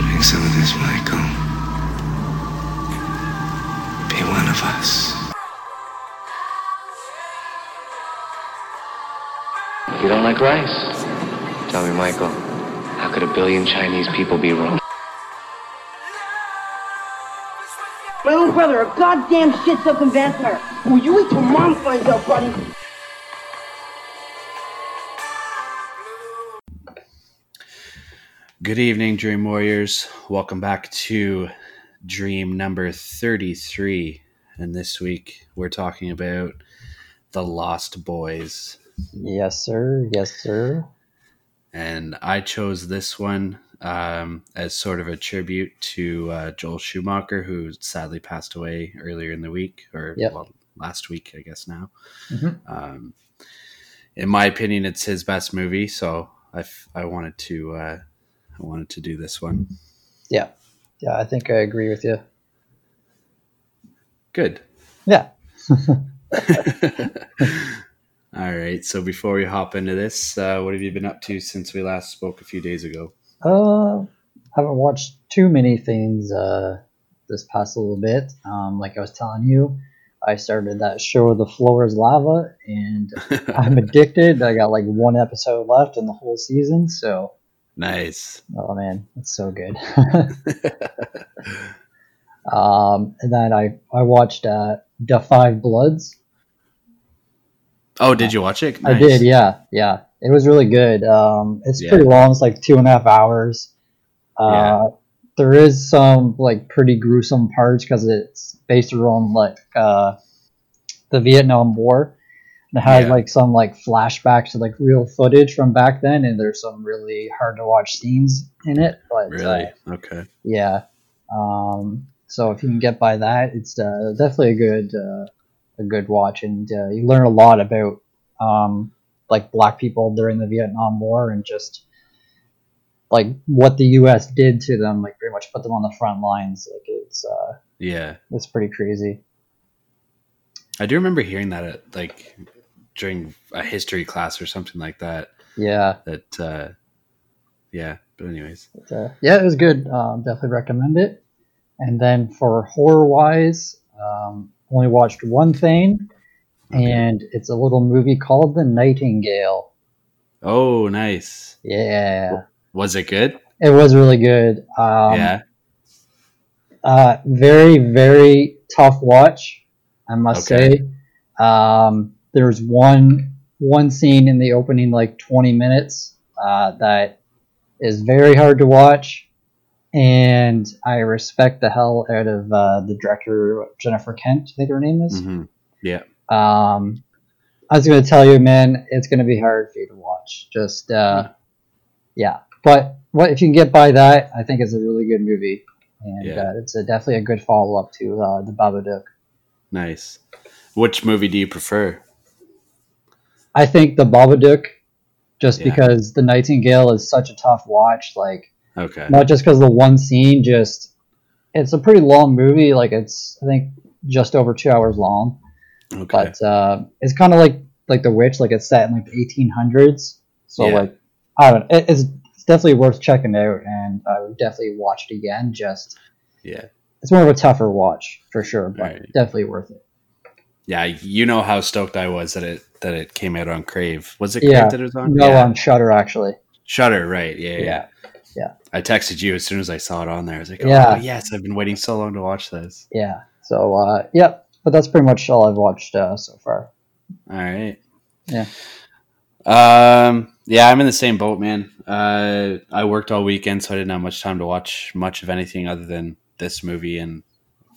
Drink some of this, Michael. Be one of us. You don't like rice? Tell me, Michael, how could a billion Chinese people be wrong? My own brother, a goddamn shit-sucking vampire. Will you wait till mom finds out, buddy? Good evening, Dream Warriors. Welcome back to Dream number 33. And this week we're talking about The Lost Boys. Yes, sir. Yes, sir. And I chose this one um, as sort of a tribute to uh, Joel Schumacher, who sadly passed away earlier in the week, or Yep. well, last week, I guess now. Mhm. Um, in my opinion, it's his best movie, so I, f- I wanted to uh, I wanted to do this one. Yeah. Yeah, I think I agree with you. Good. Yeah. All right. So before we hop into this, uh, what have you been up to since we last spoke a few days ago? Uh, haven't watched too many things uh, this past little bit. Um, like I was telling you, I started that show, The Floor is Lava, and I'm addicted. I got like one episode left in the whole season, so nice. oh man, that's so good. um, and then I I watched uh, Da Five Bloods. Oh, did you watch it? I did, yeah, yeah. It was really good. Um, it's Yeah. pretty long. It's like two and a half hours. Uh, Yeah. There is some like pretty gruesome parts because it's based around like uh, the Vietnam War. It has Yeah. like some like flashbacks to like real footage from back then, and there's some really hard to watch scenes in it. But Really? uh, Okay. yeah. Um, so if you can get by that, it's uh, definitely a good uh, a good watch, and uh, you learn a lot about um, like black people during the Vietnam War and just like what the U.S. did to them, like pretty much put them on the front lines. Like it's uh, Yeah. it's pretty crazy. I do remember hearing that at like during a history class or something like that. Yeah, That, uh, yeah. But anyways, but, uh, yeah, it was good. Um, definitely recommend it. And then for horror wise, um, only watched one thing, Okay. and it's a little movie called The Nightingale. oh, nice. Yeah, Was it good? it was really good. Um, yeah. uh, very very tough watch, I must Okay. say. Um, there's one one scene in the opening like 20 minutes uh, that is very hard to watch, and I respect the hell out of uh, the director Jennifer Kent. I think her name is. hmm Yeah. Um, I was going to tell you, man, it's going to be hard for you to watch. Just, uh, yeah. But what if you can get by that? I think it's a really good movie, and Yeah. uh, it's a, definitely a good follow up to uh, the Babadook. Nice. Which movie do you prefer? I think the Babadook, just Yeah. because the Nightingale is such a tough watch. Like Okay. not just because the one scene, just it's a pretty long movie. Like it's I think just over two hours long. Okay. but uh, it's kind of like like the witch like it's set in like the 1800s so Yeah. like i don't it, it's, it's definitely worth checking out and i would definitely watch it again just yeah. it's more of a tougher watch for sure but Right. definitely worth it Yeah. You know how stoked I was that it that it came out on Crave. Was it Yeah. That it was on? no yeah. on shutter actually Shutter. Right. Yeah, yeah. yeah yeah. I texted you as soon as I saw it on there. I was like, oh, Yeah. yes, I've been waiting so long to watch this. yeah so uh yeah but that's pretty much all i've watched uh, so far All right. Yeah. Um. Yeah, I'm in the same boat, man. Uh, I worked all weekend, so I didn't have much time to watch much of anything other than this movie and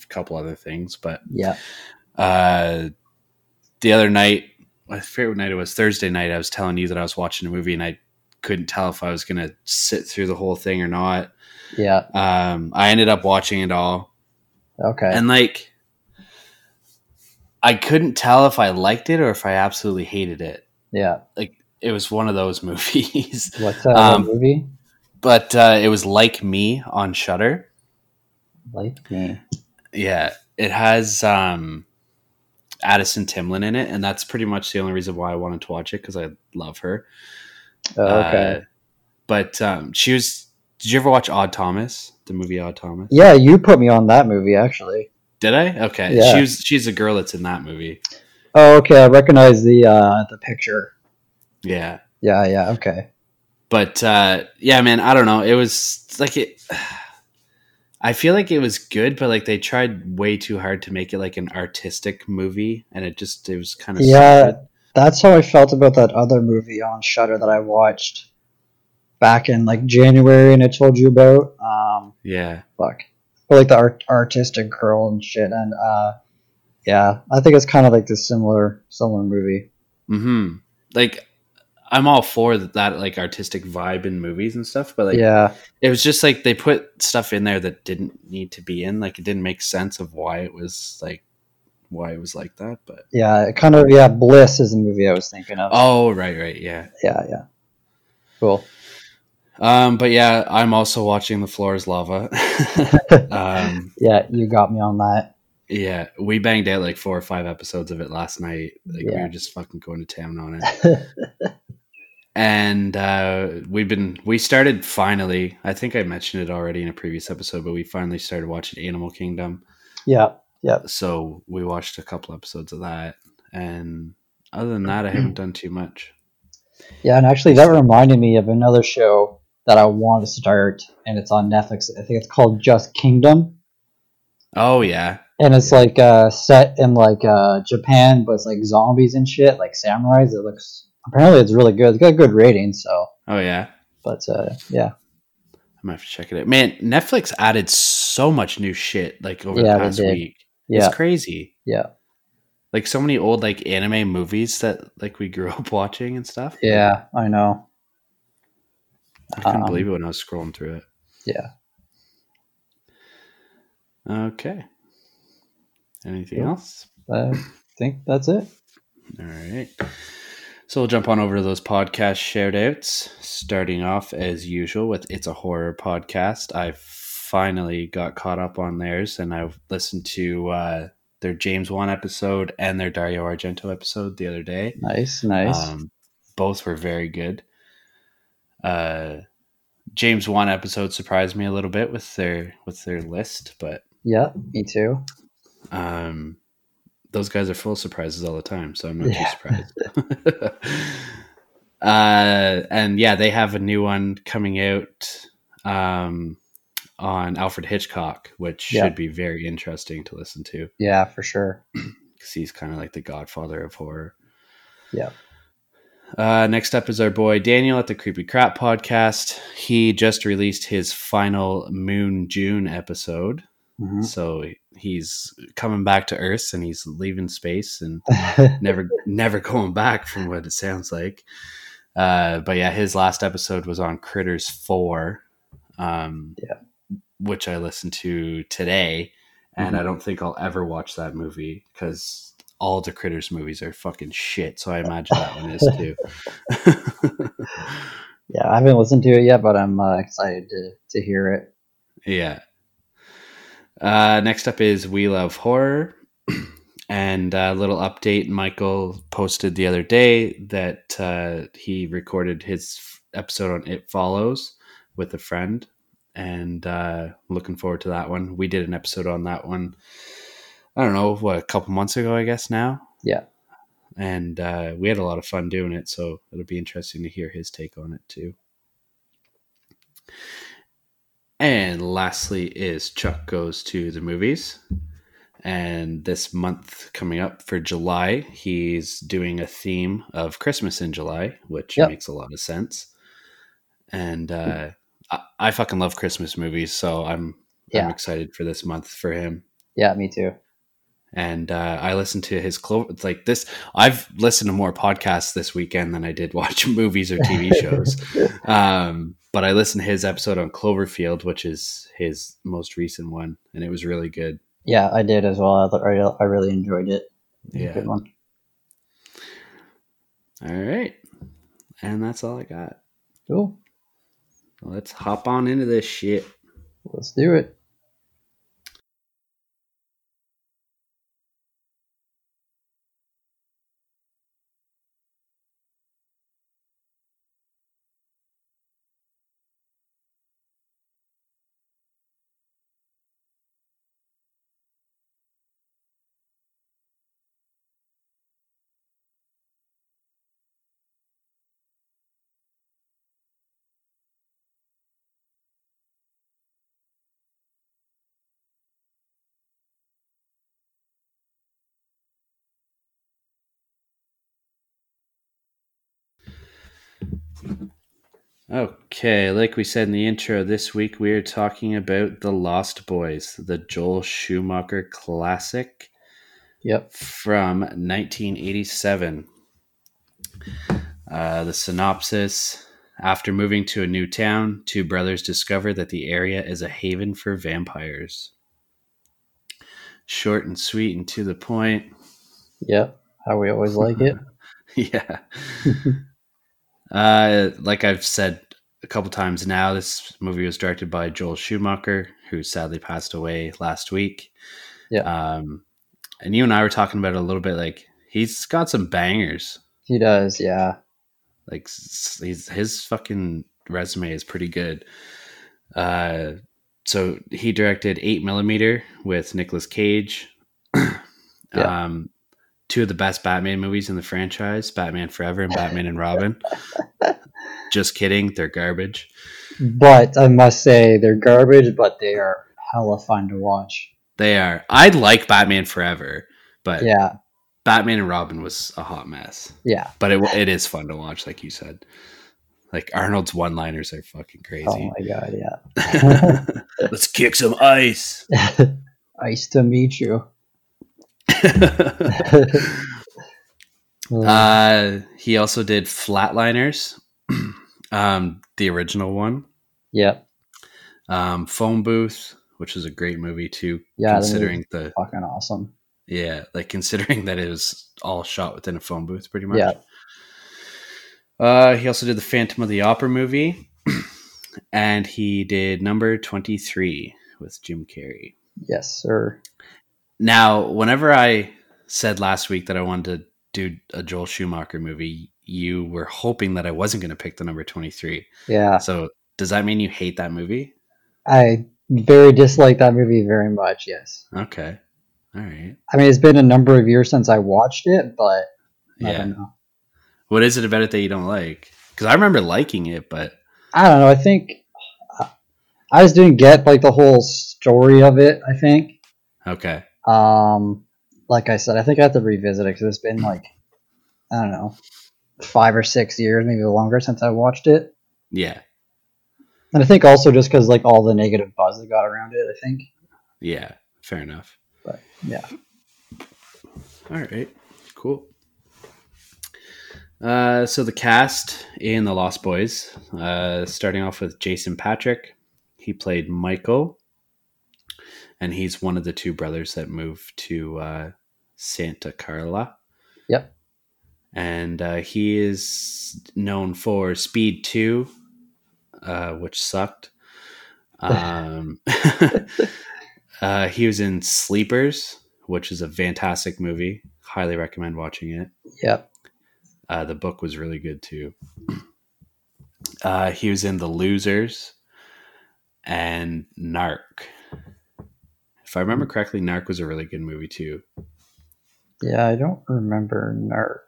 a couple other things. But yeah uh, the other night, I forget what night it was. Thursday night, I was telling you that I was watching a movie, and I couldn't tell if I was gonna sit through the whole thing or not. yeah Um, I ended up watching it all, okay and like, I couldn't tell if I liked it or if I absolutely hated it. yeah Like, It was one of those movies. what's that Um, movie but uh, it was like me on Shutter. like me Yeah, it has um, Addison Timlin in it, and that's pretty much the only reason why I wanted to watch it because I love her. oh, okay Uh, but um, she was. Did you ever watch Odd Thomas? The movie Odd Thomas. Yeah, you put me on that movie actually. Did I? Okay. Yeah. She was. She's a girl that's in that movie. Oh, okay. I recognize the uh, the picture. Yeah. Yeah, yeah. Okay. But uh, yeah, man, I don't know. It was like it. I feel like it was good, but like they tried way too hard to make it like an artistic movie, and it just it was kind of Yeah, that's how I felt about that other movie on Shutter that I watched back in like January, and I told you about. Um, yeah, fuck, but like the art- artistic girl and shit, and uh, yeah, I think it's kind of like this similar similar movie. hmm Like I'm all for that, that like artistic vibe in movies and stuff, but like yeah, it was just like they put stuff in there that didn't need to be in. Like it didn't make sense of why it was like why it was like that. But yeah, it kind of yeah. Bliss is the movie I was thinking of. oh, right, right, yeah. Yeah, yeah. Cool. Um, but yeah, I'm also watching The Floor is Lava. um, Yeah, you got me on that. yeah, we banged out like four or five episodes of it last night. Like we Yeah. were just fucking going to town on it. and uh, we've been we started finally. I think I mentioned it already in a previous episode, but we finally started watching Animal Kingdom. yeah, yeah. So we watched a couple episodes of that, and other than that, I haven't done too much. yeah, and actually that reminded me of another show that I want to start, and it's on Netflix. I think it's called Just Kingdom. Oh yeah, and it's like uh, set in like uh, Japan, but it's like zombies and shit, like samurais. It looks apparently it's really good. It's got a good rating, so oh yeah. but uh, yeah, I might have to check it out. Man, Netflix added so much new shit like over Yeah, the past week. yeah, It's crazy. yeah, Like so many old like anime movies that like we grew up watching and stuff. yeah. I know. I couldn't Um, believe it when I was scrolling through it. Yeah. Okay. Anything Cool. else? I think that's it. All right. So we'll jump on over to those podcast shout outs, starting off as usual with It's a Horror Podcast. I finally got caught up on theirs and I've listened to uh, their James Wan episode and their Dario Argento episode the other day. Nice, nice. Um, both were very good. Uh, James Wan episode surprised me a little bit with their with their list, but yeah, me too. um, those guys are full of surprises all the time, so I'm not Yeah. too surprised. uh, and yeah, they have a new one coming out um, on Alfred Hitchcock, which Yeah. should be very interesting to listen to Yeah, for sure. because he's kind of like the godfather of horror. Yeah. Uh, next up is our boy Daniel at the Creepy Crap podcast. He just released his final Moon June episode. Mhm. So he's coming back to Earth and he's leaving space and never never going back from what it sounds like. Uh, but yeah, his last episode was on Critters Four. Um, Yeah. which I listened to today, and Mhm. I don't think I'll ever watch that movie because all the Critters movies are fucking shit. So I imagine that one is too. yeah, I haven't listened to it yet, but I'm uh, excited to to hear it. Yeah. Uh, next up is We Love Horror. and a little update Michael posted the other day that uh, he recorded his episode on It Follows with a friend. And uh, looking forward to that one. We did an episode on that one, I don't know, what, a couple months ago, I guess now. Yeah. And uh, we had a lot of fun doing it. So it'll be interesting to hear his take on it too. And lastly is Chuck Goes to the Movies. And this month coming up for July, he's doing a theme of Christmas in July, which Yep. makes a lot of sense. And uh, I, I fucking love Christmas movies, so I'm Yeah. I'm excited for this month for him. Yeah, me too. And uh, I listened to his clo It's like this. I've listened to more podcasts this weekend than I did watch movies or TV shows. um, but I listened to his episode on Cloverfield, which is his most recent one, and it was really good. Yeah, I did as well. I, I I really enjoyed it. It Yeah. Good one. All right, and that's all I got. Cool. Let's hop on into this shit. Let's do it. Okay, like we said in the intro, this week we are talking about The Lost Boys, the Joel Schumacher classic Yep. from 1987. Uh, the synopsis After moving to a new town, two brothers discover that the area is a haven for vampires. Short and sweet and to the point. Yep. How we always like it. yeah. uh, like I've said a couple times now, this movie was directed by Joel Schumacher, who sadly passed away last week. Yeah. Um, and you and I were talking about it a little bit. Like he's got some bangers. He does, yeah. Like he's his fucking resume is pretty good. Uh, so he directed Eight Millimeter with Nicolas Cage. Yeah. Um, two of the best Batman movies in the franchise: Batman Forever and Batman and Robin. Just kidding, they're garbage. But I must say they're garbage, but they are hella fun to watch. They are. I like Batman Forever, but Yeah. Batman and Robin was a hot mess. Yeah. But it it is fun to watch, like you said. Like Arnold's one-liners are fucking crazy. Oh my god, yeah. Let's kick some ice. ice to meet you. uh, he also did Flatliners, um, the original one. yep. Um, Phone Booth, which is a great movie too. Yeah, considering the Fucking awesome. yeah, like considering that it was all shot within a phone booth, pretty much. Yeah. Uh, he also did the Phantom of the Opera movie, and he did Number Twenty Three with Jim Carrey. Yes, sir. Now, whenever I said last week that I wanted to do a Joel Schumacher movie, you were hoping that I wasn't going to pick the number 23. Yeah. So, does that mean you hate that movie? I very dislike that movie very much, yes. Okay. All right. I mean, it's been a number of years since I watched it, but I Yeah. don't know. What is it about it that you don't like? Because I remember liking it, but I don't know. I think uh, I just didn't get like the whole story of it. I think, okay. Um, like I said, I think I have to revisit it because it's been like I don't know, five or six years, maybe longer since I watched it. Yeah. And I think also just because like all the negative buzz that got around it. I think, Yeah. Fair enough. but yeah, All right. Cool. Uh, so the cast in The Lost Boys, uh, starting off with Jason Patric. He played Michael, and he's one of the two brothers that moved to uh, Santa Carla. Yep. And uh, he is known for Speed 2, uh, which sucked. Um, uh, he was in Sleepers, which is a fantastic movie. Highly recommend watching it. yep, Uh, the book was really good too. Uh, he was in The Losers and Narc. If I remember correctly, Narc was a really good movie too. yeah. I don't remember Narc.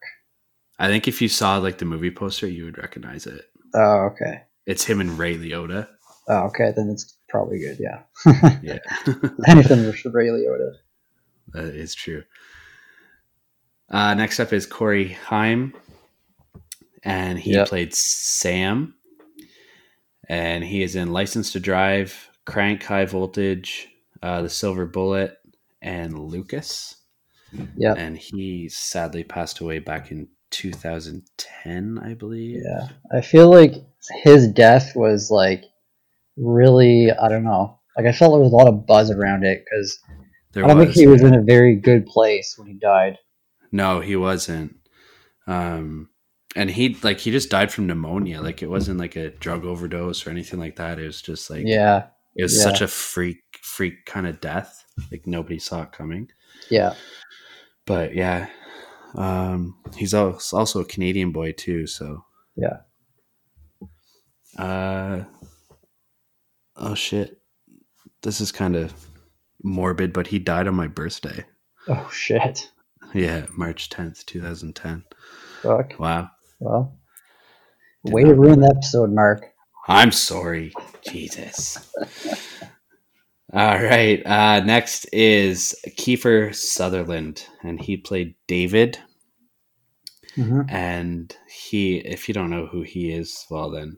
I think if you saw like the movie poster, you would recognize it. Oh, okay. It's him and Ray Liotta. Oh, okay. Then it's probably good. Yeah. Yeah, Anything with Ray Liotta. that is true. Uh, next up is Corey Haim, and he Yep. played Sam. And he is in License to Drive, Crank High Voltage, uh, The Silver Bullet, and Lucas. Yeah, And he sadly passed away back in 2010, I believe. Yeah, I feel like his death was like really I don't know. Like I felt there was a lot of buzz around it because I don't think he was in a very good place when he died. No, he wasn't. Um, and he like he just died from pneumonia. Like it wasn't like a drug overdose or anything like that. It was just like Yeah, it was yeah. such a freak freak kind of death. Like nobody saw it coming. yeah, But yeah, um, he's al- also a Canadian boy too. So yeah. uh, oh shit, this is kind of morbid. But he died on my birthday. Oh shit! Yeah, March tenth, two thousand ten. Fuck. Wow. Well, Did way to ruin the episode, Mark. I'm sorry. Jesus. All right. Uh, next is Kiefer Sutherland, and he played David. Mhm. and he if you don't know who he is well then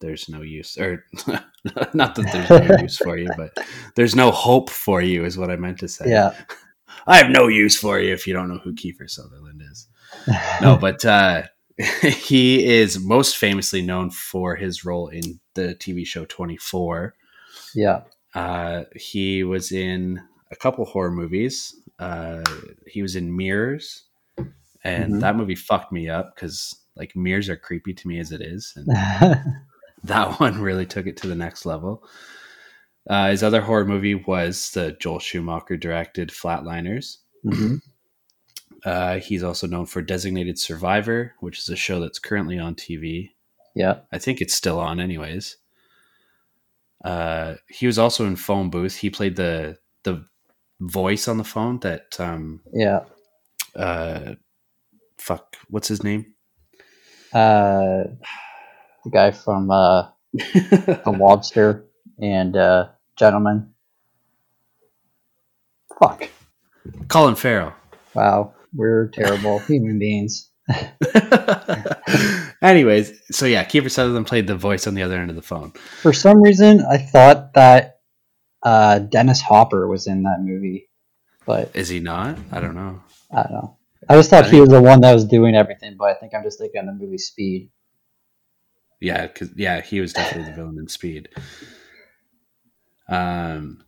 there's no use or not that there's no use for you but there's no hope for you is what i meant to say Yeah. i have no use for you if you don't know who kiefer sutherland is no but uh he is most famously known for his role in the tv show 24 yeah. uh he was in a couple horror movies uh he was in mirrors and Mhm. that movie fucked me up because like mirrors are creepy to me as it is and that one really took it to the next level. Uh, his other horror movie was the Joel Schumacher directed Flatliners. Mhm. Uh, he's also known for Designated Survivor, which is a show that's currently on TV. Yeah. I think it's still on, anyways. Uh, he was also in Phone Booth. He played the the voice on the phone that um, Yeah. uh, fuck, what's his name? Uh, the guy from uh, The Lobster and uh, Gentleman. Fuck. Colin Farrell. Wow. We're terrible human beings. Anyways, so yeah, Kiefer Sutherland played the voice on the other end of the phone. For some reason, I thought that uh, Dennis Hopper was in that movie, but Is he not? I don't know. I don't know. I just thought I he was the one that was doing everything, but I think I'm just thinking of the movie Speed. Yeah, cause yeah, he was definitely the villain in Speed. Um.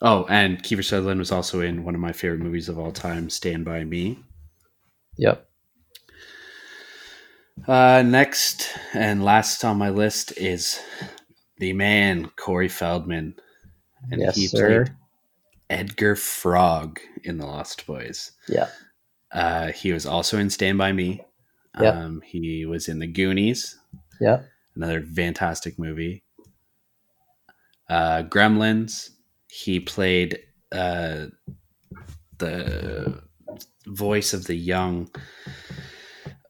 Oh, and Kiefer Sutherland was also in one of my favorite movies of all time, Stand by Me. Yep. Uh, next and last on my list is the man Corey Feldman, and yes, he sir. played Edgar Frog in The Lost Boys. Yeah. Uh, he was also in Stand by Me. Yeah. Um, he was in The Goonies, Yep. another fantastic movie. Uh, Gremlins. He played uh, the voice of the young.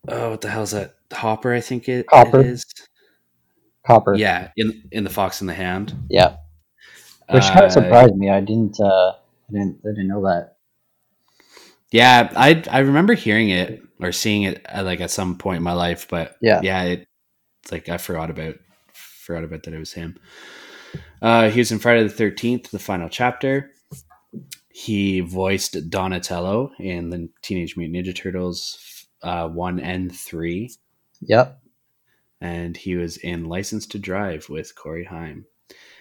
Oh, what the hell is that? Hopper, I think it, Copper. it is. Copper. Yeah, in in the Fox and the Hound. Yeah. Which kind Uh, of surprised me. I didn't. Uh, I didn't. I didn't know that. Yeah, I I remember hearing it or seeing it at, like at some point in my life, but Yeah. yeah, it, it's like I forgot about forgot about that it was him. Uh, he was in Friday the Thirteenth, the final chapter. He voiced Donatello in the Teenage Mutant Ninja Turtles uh, one and three, Yep. and he was in License to Drive with Corey Haim.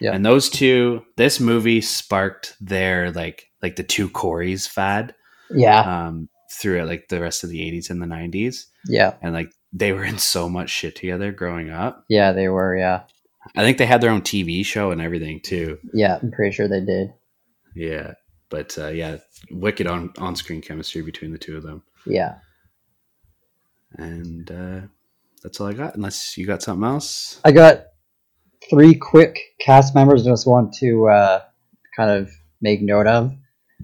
Yeah. and those two, this movie sparked their like like the two Corys fad Yeah. um, through like the rest of the 80s and the 90s. yeah. And like they were in so much shit together growing up. Yeah. They were. Yeah. I think they had their own TV show and everything too. Yeah. I'm pretty sure they did. Yeah. But uh, yeah, wicked on on screen chemistry between the two of them. Yeah. And uh, that's all I got. Unless you got something else. I got three quick cast members. I just want to uh, kind of make note of.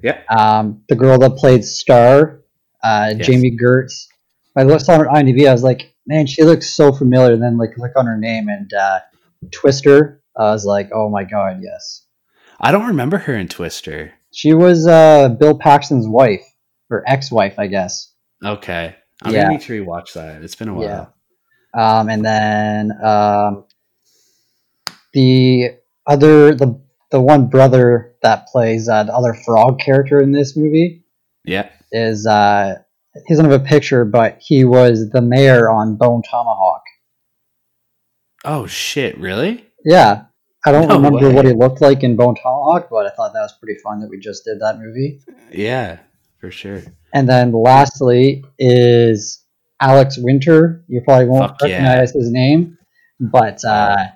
Yeah. Um, the girl that played Star, uh, Yes. Jami Gertz. I looked on her IMDb. I was like, man, she looks so familiar. And then like click on her name and uh, Twister. I was like, oh my god, yes. I don't remember her in Twister. She was uh, Bill Paxton's wife or ex-wife, I guess. Okay. I'm Yeah. gonna need to rewatch that. It's been a while. Yeah. Um, and then um, the other the the one brother that plays uh, the other frog character in this movie Yeah. is uh, he doesn't have a picture, but he was the mayor on Bone Tomahawk. Oh shit! Really? Yeah, I don't No remember way. what he looked like in Bone Tomahawk, but I thought that was pretty fun that we just did that movie. Yeah, for sure. And then lastly is Alex Winter. You probably won't Fuck yeah. recognize his name, but uh,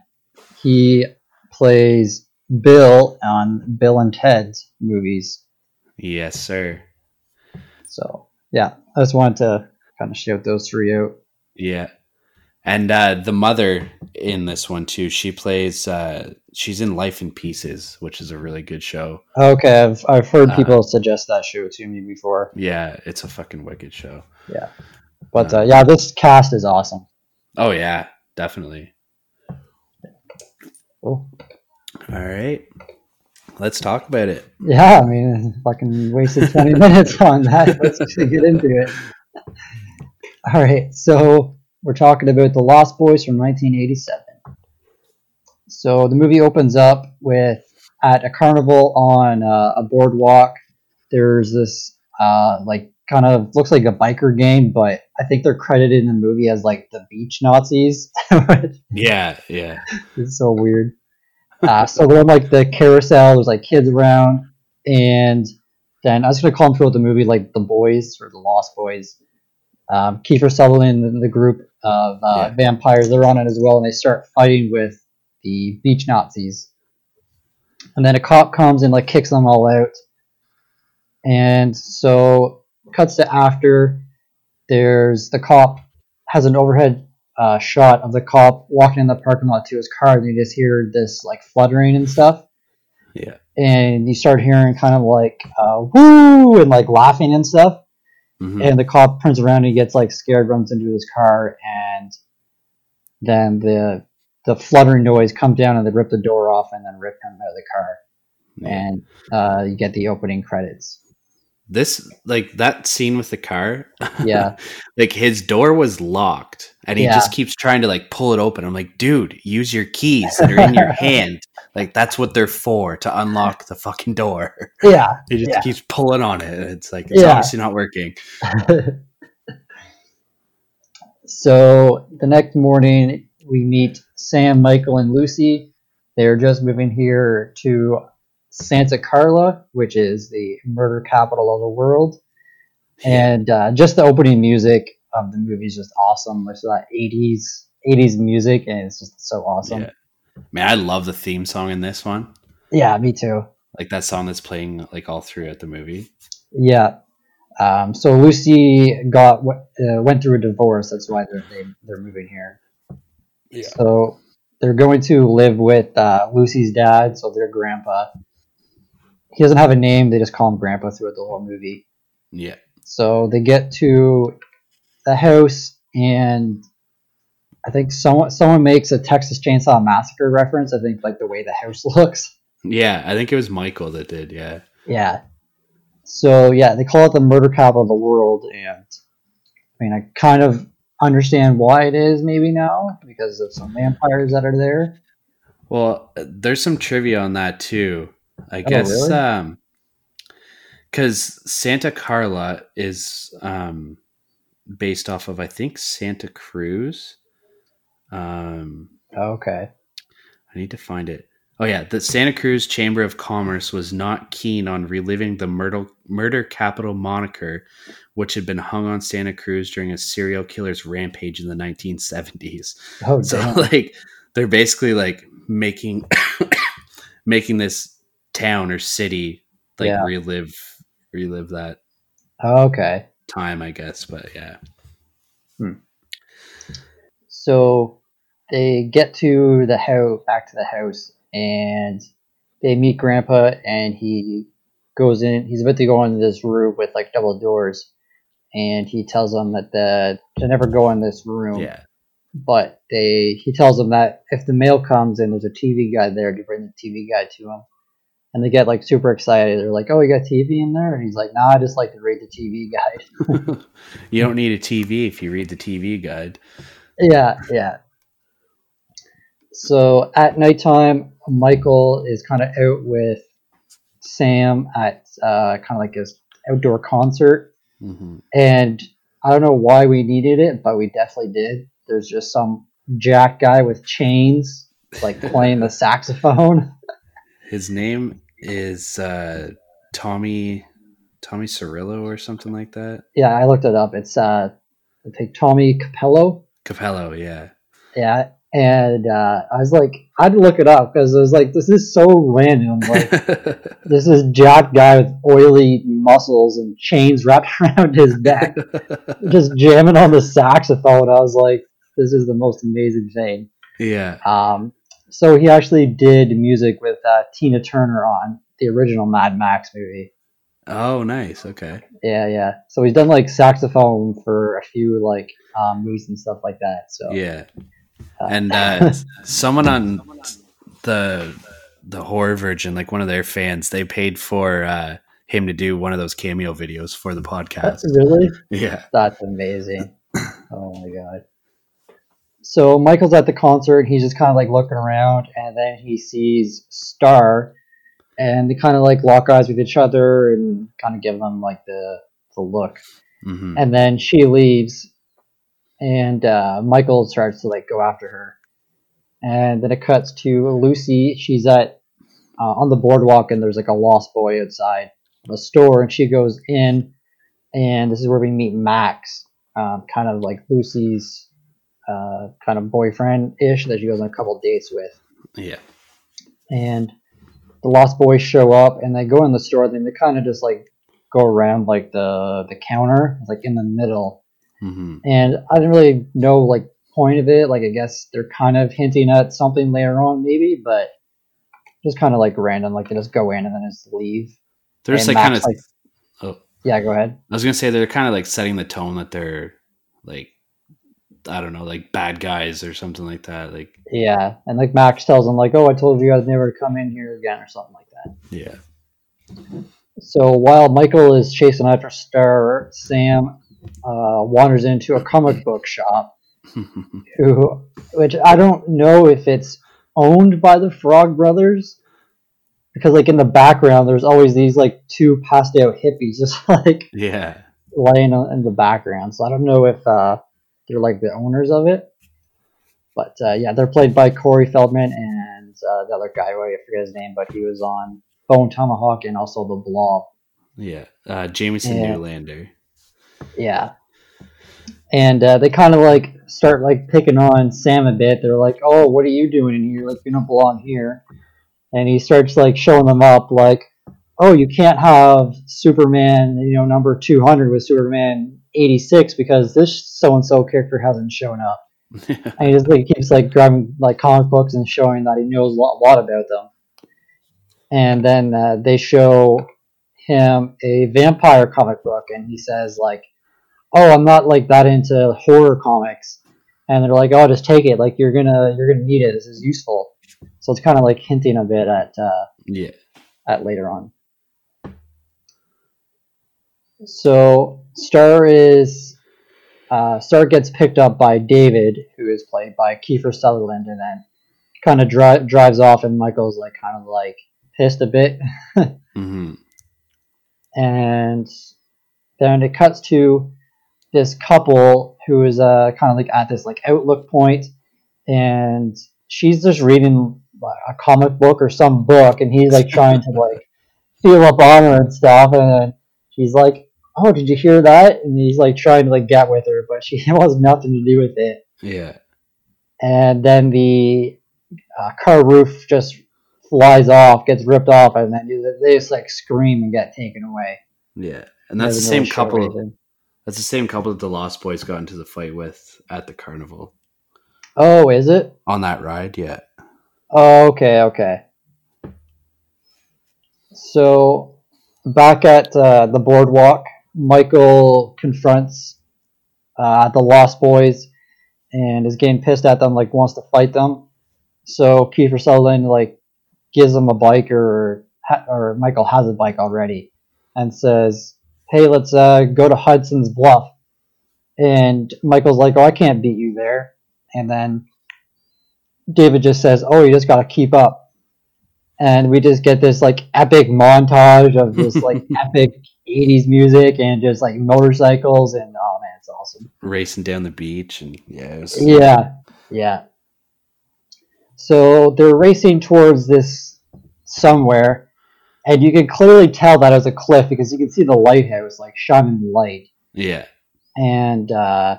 he plays Bill on Bill and Ted's movies. Yes, sir. So yeah, I just wanted to kind of shout those three out. Yeah. And uh, the mother in this one too, she plays uh, she's in Life in Pieces, which is a really good show. Okay, I've I've heard Uh, people suggest that show to me before. Yeah, it's a fucking wicked show. Yeah, but uh, yeah, this cast is awesome. Oh yeah, definitely. Cool. All right. Let's talk about it. Yeah, I mean, fucking wasted 20 minutes on that. Let's get into it. All right, so we're talking about The Lost Boys from 1987. So the movie opens up with at a carnival on uh, a boardwalk. There's this uh, like kind of looks like a biker gang, but I think they're credited in the movie as like the beach Nazis. Yeah, yeah. it's so weird. Uh, so they're on like the carousel. There's like kids around, and then I was gonna call them throughout the movie like the boys or the Lost Boys. Um, Kiefer Sutherland and the group of uh, Yeah. vampires they're on it as well, and they start fighting with the beach Nazis. And then a cop comes and like kicks them all out. And so cuts to after there's the cop has an overhead uh, shot of the cop walking in the parking lot to his car, and you just hear this like fluttering and stuff. Yeah. And you start hearing kind of like uh, woo and like laughing and stuff. Mhm. And the cop turns around and he gets like scared, runs into his car, and then the the fluttering noise comes down and they rip the door off and then rip him out of the car. And uh, you get the opening credits. This like that scene with the car. Yeah. like his door was locked and he Yeah. just keeps trying to like pull it open. I'm like, dude, use your keys that are in your hand. Like that's what they're for to unlock the fucking door. Yeah. He just Yeah. keeps pulling on it. It's like it's Yeah. obviously not working. so the next morning, we meet Sam, Michael, and Lucy. They're just moving here to Santa Carla, which is the murder capital of the world. And uh, just the opening music of the movie is just awesome. There's that 80s 80s music, and it's just so awesome. Yeah. Man, I love the theme song in this one. Yeah, me too. Like that song that's playing like all throughout the movie. Yeah. Um, so Lucy got uh, went through a divorce. That's why they're they, they're moving here. Yeah. So they're going to live with uh, Lucy's dad, so their grandpa. He doesn't have a name. They just call him Grandpa throughout the whole movie. Yeah. So they get to the house, and I think someone someone makes a Texas Chainsaw Massacre reference. I think like the way the house looks. Yeah. I think it was Michael that did. Yeah. Yeah. So yeah, they call it the murder capital of the world, and I mean, I kind of understand why it is maybe now because of some vampires that are there. Well, there's some trivia on that too. I Oh, guess really? um cuz Santa Carla is um based off of I think Santa Cruz. Um Okay. I need to find it. Oh yeah, the Santa Cruz Chamber of Commerce was not keen on reliving the murder murder capital moniker which had been hung on Santa Cruz during a serial killer's rampage in the 1970s. Oh, So damn. like they're basically like making making this town or city like Yeah. relive relive that okay. Time, I guess. But yeah. Hmm. So they get to the house, back to the house, and they meet Grandpa, and he goes in. He's about to go into this room with like double doors, and he tells them that the to never go in this room. Yeah. but they he tells them that if the mail comes and there's a TV guy there, to bring the TV guy to him. And they get like super excited. They're like, "Oh, you got TV in there?" And he's like, "Nah, I just like to read the TV guide." you don't need a TV if you read the TV guide. yeah, yeah. So at nighttime, Michael is kind of out with Sam at uh, kind of like this outdoor concert, hmm and I don't know why we needed it, but we definitely did. There's just some jack guy with chains, like playing the saxophone. His name is uh, Tommy Tommy Cirillo or something like that. Yeah, I looked it up. It's uh, I think Tommy Cappello. Cappello, yeah. Yeah, and uh, I was like, I had to look it up because I was like, this is so random. Like, this is jack guy with oily muscles and chains wrapped around his neck, just jamming on the saxophone. I was like, this is the most amazing thing. yeah. Um, so he actually did music with uh, Tina Turner on the original Mad Max movie. Oh, nice. Okay. Yeah, yeah. So he's done like saxophone for a few like um, movies and stuff like that. So Yeah. uh, And uh, someone on the the horror virgin, like one of their fans, they paid for uh, him to do one of those cameo videos for the podcast. really? Yeah. That's amazing. oh my god. So Michael's at the concert. He's just kind of like looking around, and then he sees Star, and they kind of like lock eyes with each other and kind of give them like the the look. hmm And then she leaves, and uh, Michael starts to like go after her. And then it cuts to Lucy. She's at uh, on the boardwalk, and there's like a lost boy outside the store, and she goes in, and this is where we meet Max, um, kind of like Lucy's uh, kind of boyfriend ish that she goes on a couple dates with Yeah. and the Lost Boys show up and they go in the store and they kind of just like go around like the the counter like in the middle hmm and I didn't really know like point of it like I guess they're kind of hinting at something later on maybe but just kind of like random like they just go in and then just leave They're just like kind of. like- oh, yeah go ahead I was gonna say they're kind of like setting the tone that they're like, I don't know, like bad guys or something like that. Like, yeah and like Max tells him like oh I told you guys never to come in here again or something like that yeah. So while Michael is chasing after Star, Sam uh, wanders into a comic book shop, who, which I don't know if it's owned by the Frog Brothers, because like in the background, there's always these like two passed out hippies just like yeah. laying in the background. So I don't know if uh, they're like the owners of it, but uh, yeah, they're played by Corey Feldman and uh, the other guy, I forget his name, but he was on Bone Tomahawk and also The Blob. Yeah. Uh, Jamison Yeah. Newlander. Yeah. And uh, they kind of like start like picking on Sam a bit. They're like, "Oh, what are you doing in here? Like, you don't belong here." And he starts like showing them up, like, "Oh, you can't have Superman, you know, number two hundred with Superman eighty six because this so and so character hasn't shown up." And he just like keeps like grabbing like comic books and showing that he knows a lot, lot about them. And then uh, they show him a vampire comic book, and he says like, "Oh, I'm not like that into horror comics." And they're like, "Oh, just take it. Like you're gonna you're gonna need it. This is useful." So it's kind of like hinting a bit at uh, yeah. at later on. So Star is uh, Star gets picked up by David, who is played by Kiefer Sutherland, and then kind of dri- drives off, and Michael's like kind of like pissed a bit, hmm and then it cuts to this couple who is uh, kind of like at this like outlook point, and she's just reading like, a comic book or some book, and he's like trying to like feel up on her and stuff, and then she's like, "Oh, did you hear that?" And he's like trying to like get with her, but she wants nothing to do with it. Yeah. And then the uh, car roof just flies off, gets ripped off, and then they just like scream and get taken away. Yeah. And that's the same really couple. That's the same couple that the Lost Boys got into the fight with at the carnival Oh, is it? on that ride. Yeah. Oh, okay, okay. So, back at uh, the boardwalk, Michael confronts uh, the Lost Boys and is getting pissed at them, like wants to fight them. So Kiefer Sutherland like gives him a bike, or or Michael has a bike already, and says, "Hey, let's uh, go to Hudson's Bluff." And Michael's like, "Oh, I can't beat you there." And then David just says, "Oh, you just got to keep up," and we just get this like epic montage of this like epic '80s music and just like motorcycles and oh man, it's awesome. Racing down the beach and yeah. It was, Yeah, yeah. So they're racing towards this somewhere, and you can clearly tell that it was a cliff because you can see the lighthouse like shining light Yeah. and uh,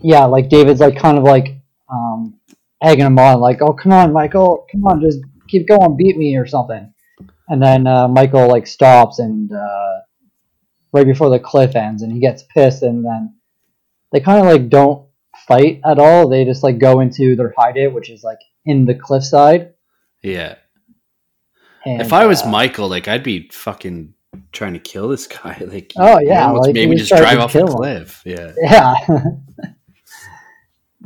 yeah, like David's like kind of like um, egging him on, like, "Oh, come on, Michael, come on, just keep going, beat me or something." And then uh, Michael like stops and uh, right before the cliff ends, and he gets pissed, and then they kind of like don't fight at all. They just like go into their hideout, which is like in the cliffside. Yeah. And, if I was uh, Michael, like I'd be fucking trying to kill this guy. Like, Oh, yeah, like, maybe just drive off a kill him. Yeah. Yeah.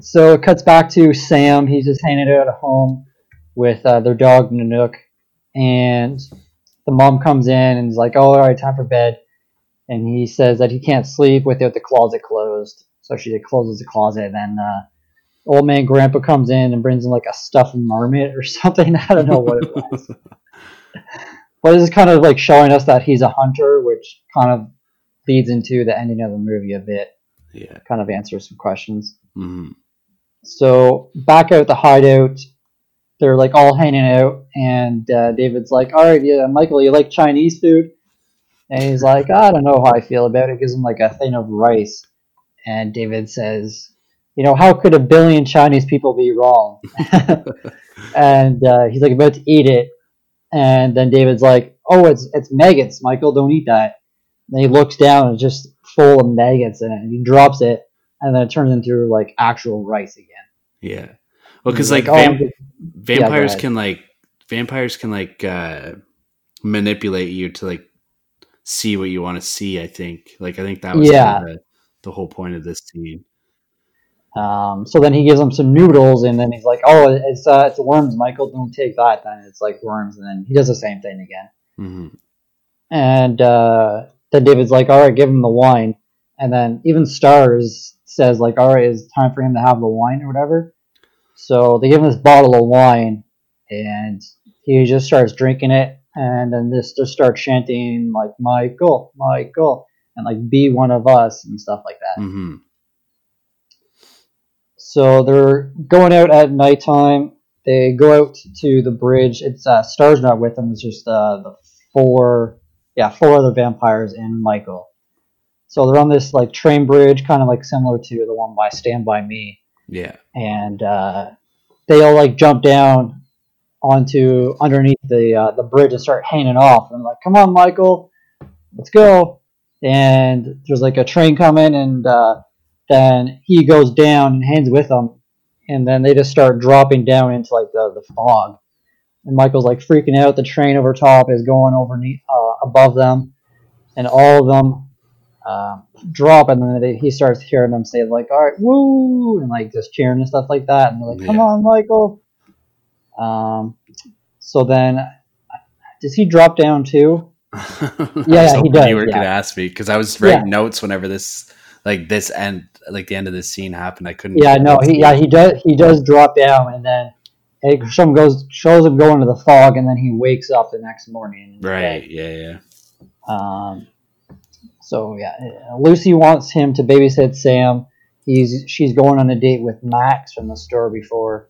so it cuts back to Sam. He's just hanging out at home, with uh, their dog Nanook, and the mom comes in and is like, "Oh, all right, time for bed." And he says that he can't sleep without the closet closed, so she closes the closet. And then uh, old man Grandpa comes in and brings in like a stuffed marmot or something. I don't know what it was. but this is kind of like showing us that he's a hunter, which kind of leads into the ending of the movie a bit. Yeah. Kind of answers some questions. hmm So back out the hideout, they're like all hanging out, and uh, David's like, "All right, yeah, Michael, you like Chinese food?" And he's like, "I don't know how I feel about it." Gives him like a thing of rice, and David says, "You know, how could a billion Chinese people be wrong?" and uh, he's like about to eat it, and then David's like, "Oh, it's it's maggots, Michael. Don't eat that." And he looks down, and it's just full of maggots in it, and he drops it, and then it turns into like actual rice again. Yeah. Well, because He's like, "Oh, vamp- vampires ahead. can like vampires can like uh manipulate you to like see what you want to see. I think. Like, I think that was Yeah. kinda the, the whole point of this scene. Um, so then he gives him some noodles, and then he's like, "Oh, it's uh, it's worms, Michael. Don't take that." Then it's like worms, and then he does the same thing again. hmm And uh, then David's like, "All right, give him the wine." And then even Stars says like, "All right, it's time for him to have the wine or whatever." So they give him this bottle of wine, and he just starts drinking it, and then this just starts chanting like, "Michael, Michael," and like, "Be one of us" and stuff like that. hmm So they're going out at nighttime. They go out to the bridge. It's uh, Star's not with them. It's just uh, the four, yeah, four other vampires and Michael. So they're on this like train bridge, kind of like similar to the one by Stand by Me, Yeah. and uh, they all like jump down onto underneath the uh, the bridge and start hanging off. And like, come on, Michael, let's go. And there's like a train coming, and uh, then he goes down and hangs with them, and then they just start dropping down into like the, the fog. And Michael's like freaking out. The train over top is going over uh, above them, and all of them uh, drop, and then they, he starts hearing them say like, "All right, woo!" and like just cheering and stuff like that. And they're like, "Come Yeah. on, Michael!" Um, so then, does he drop down too? Yeah, he does, You were yeah. gonna ask me because I was writing Yeah. notes whenever this, like this end, like the end of this scene happened. I couldn't. Yeah, no, he yeah he does he does drop down, and then it some goes shows him going to the fog, and then he wakes up the next morning. Right. bed. Yeah. Yeah. Um, so yeah, Lucy wants him to babysit Sam. He's she's going on a date with Max from the store before.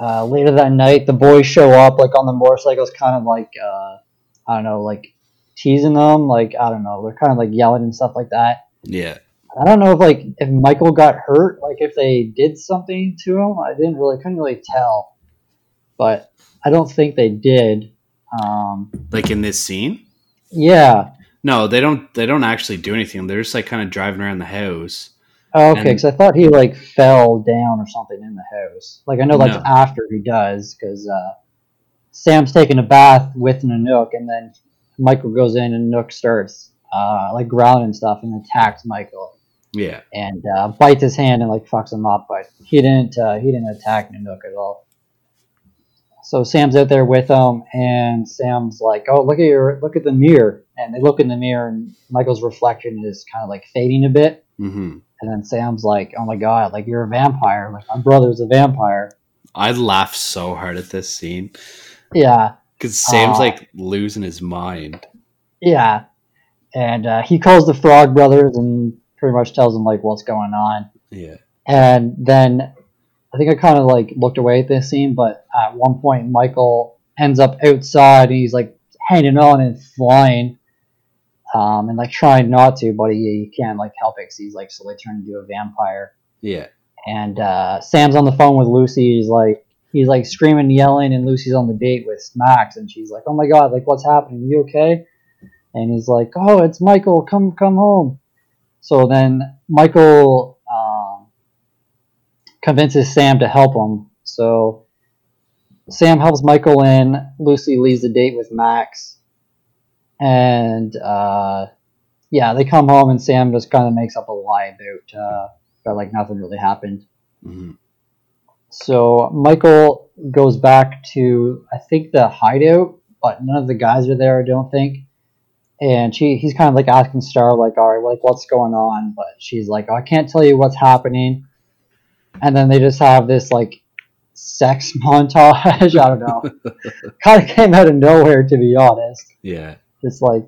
Uh, later that night, the boys show up like on the motorcycles, kind of like uh, I don't know, like teasing them. Like I don't know, they're kind of like yelling and stuff like that. Yeah. I don't know if like if Michael got hurt, like if they did something to him. I didn't really couldn't really tell, but I don't think they did. Um, Like in this scene. yeah. No, they don't. They don't actually do anything. They're just like kind of driving around the house. Oh, okay, because I thought he like fell down or something in the house. Like I know that's No. after he does, because uh, Sam's taking a bath with Nanook, and then Michael goes in and Nook starts uh, like growling and stuff and attacks Michael Yeah. and uh, bites his hand and like fucks him up, but he didn't. Uh, he didn't attack Nanook at all. So Sam's out there with him, and Sam's like, "Oh, look at your look at the mirror," and they look in the mirror, and Michael's reflection is kind of like fading a bit. hmm And then Sam's like, "Oh my god, like you're a vampire! Like my brother's a vampire." I laughed so hard at this scene Yeah, because Sam's Aw. like losing his mind. yeah. And uh, he calls the Frog Brothers and pretty much tells them like what's going on. Yeah. And then I think I kind of like looked away at this scene, but at one point Michael ends up outside and he's like hanging on and flying, um, and like trying not to, but he, he can't like help it he's like slowly turning into a vampire. Yeah. and uh, Sam's on the phone with Lucy. He's like, he's like screaming, and yelling, and Lucy's on the date with Max, and she's like, "Oh my god, like what's happening? Are you okay?" And he's like, "Oh, it's Michael. Come, come home." So then Michael um, convinces Sam to help him. So Sam helps Michael in. Lucy leaves the date with Max, and uh, yeah, they come home, and Sam just kind of makes up a lie about. Uh, but like nothing really happened. hmm So Michael goes back to I think the hideout, but none of the guys are there. I don't think. And she he's kind of like asking Star like, all right, like what's going on? But she's like, oh, I can't tell you what's happening. And then they just have this like sex montage. I don't know. kind of came out of nowhere to be honest. Yeah. Just like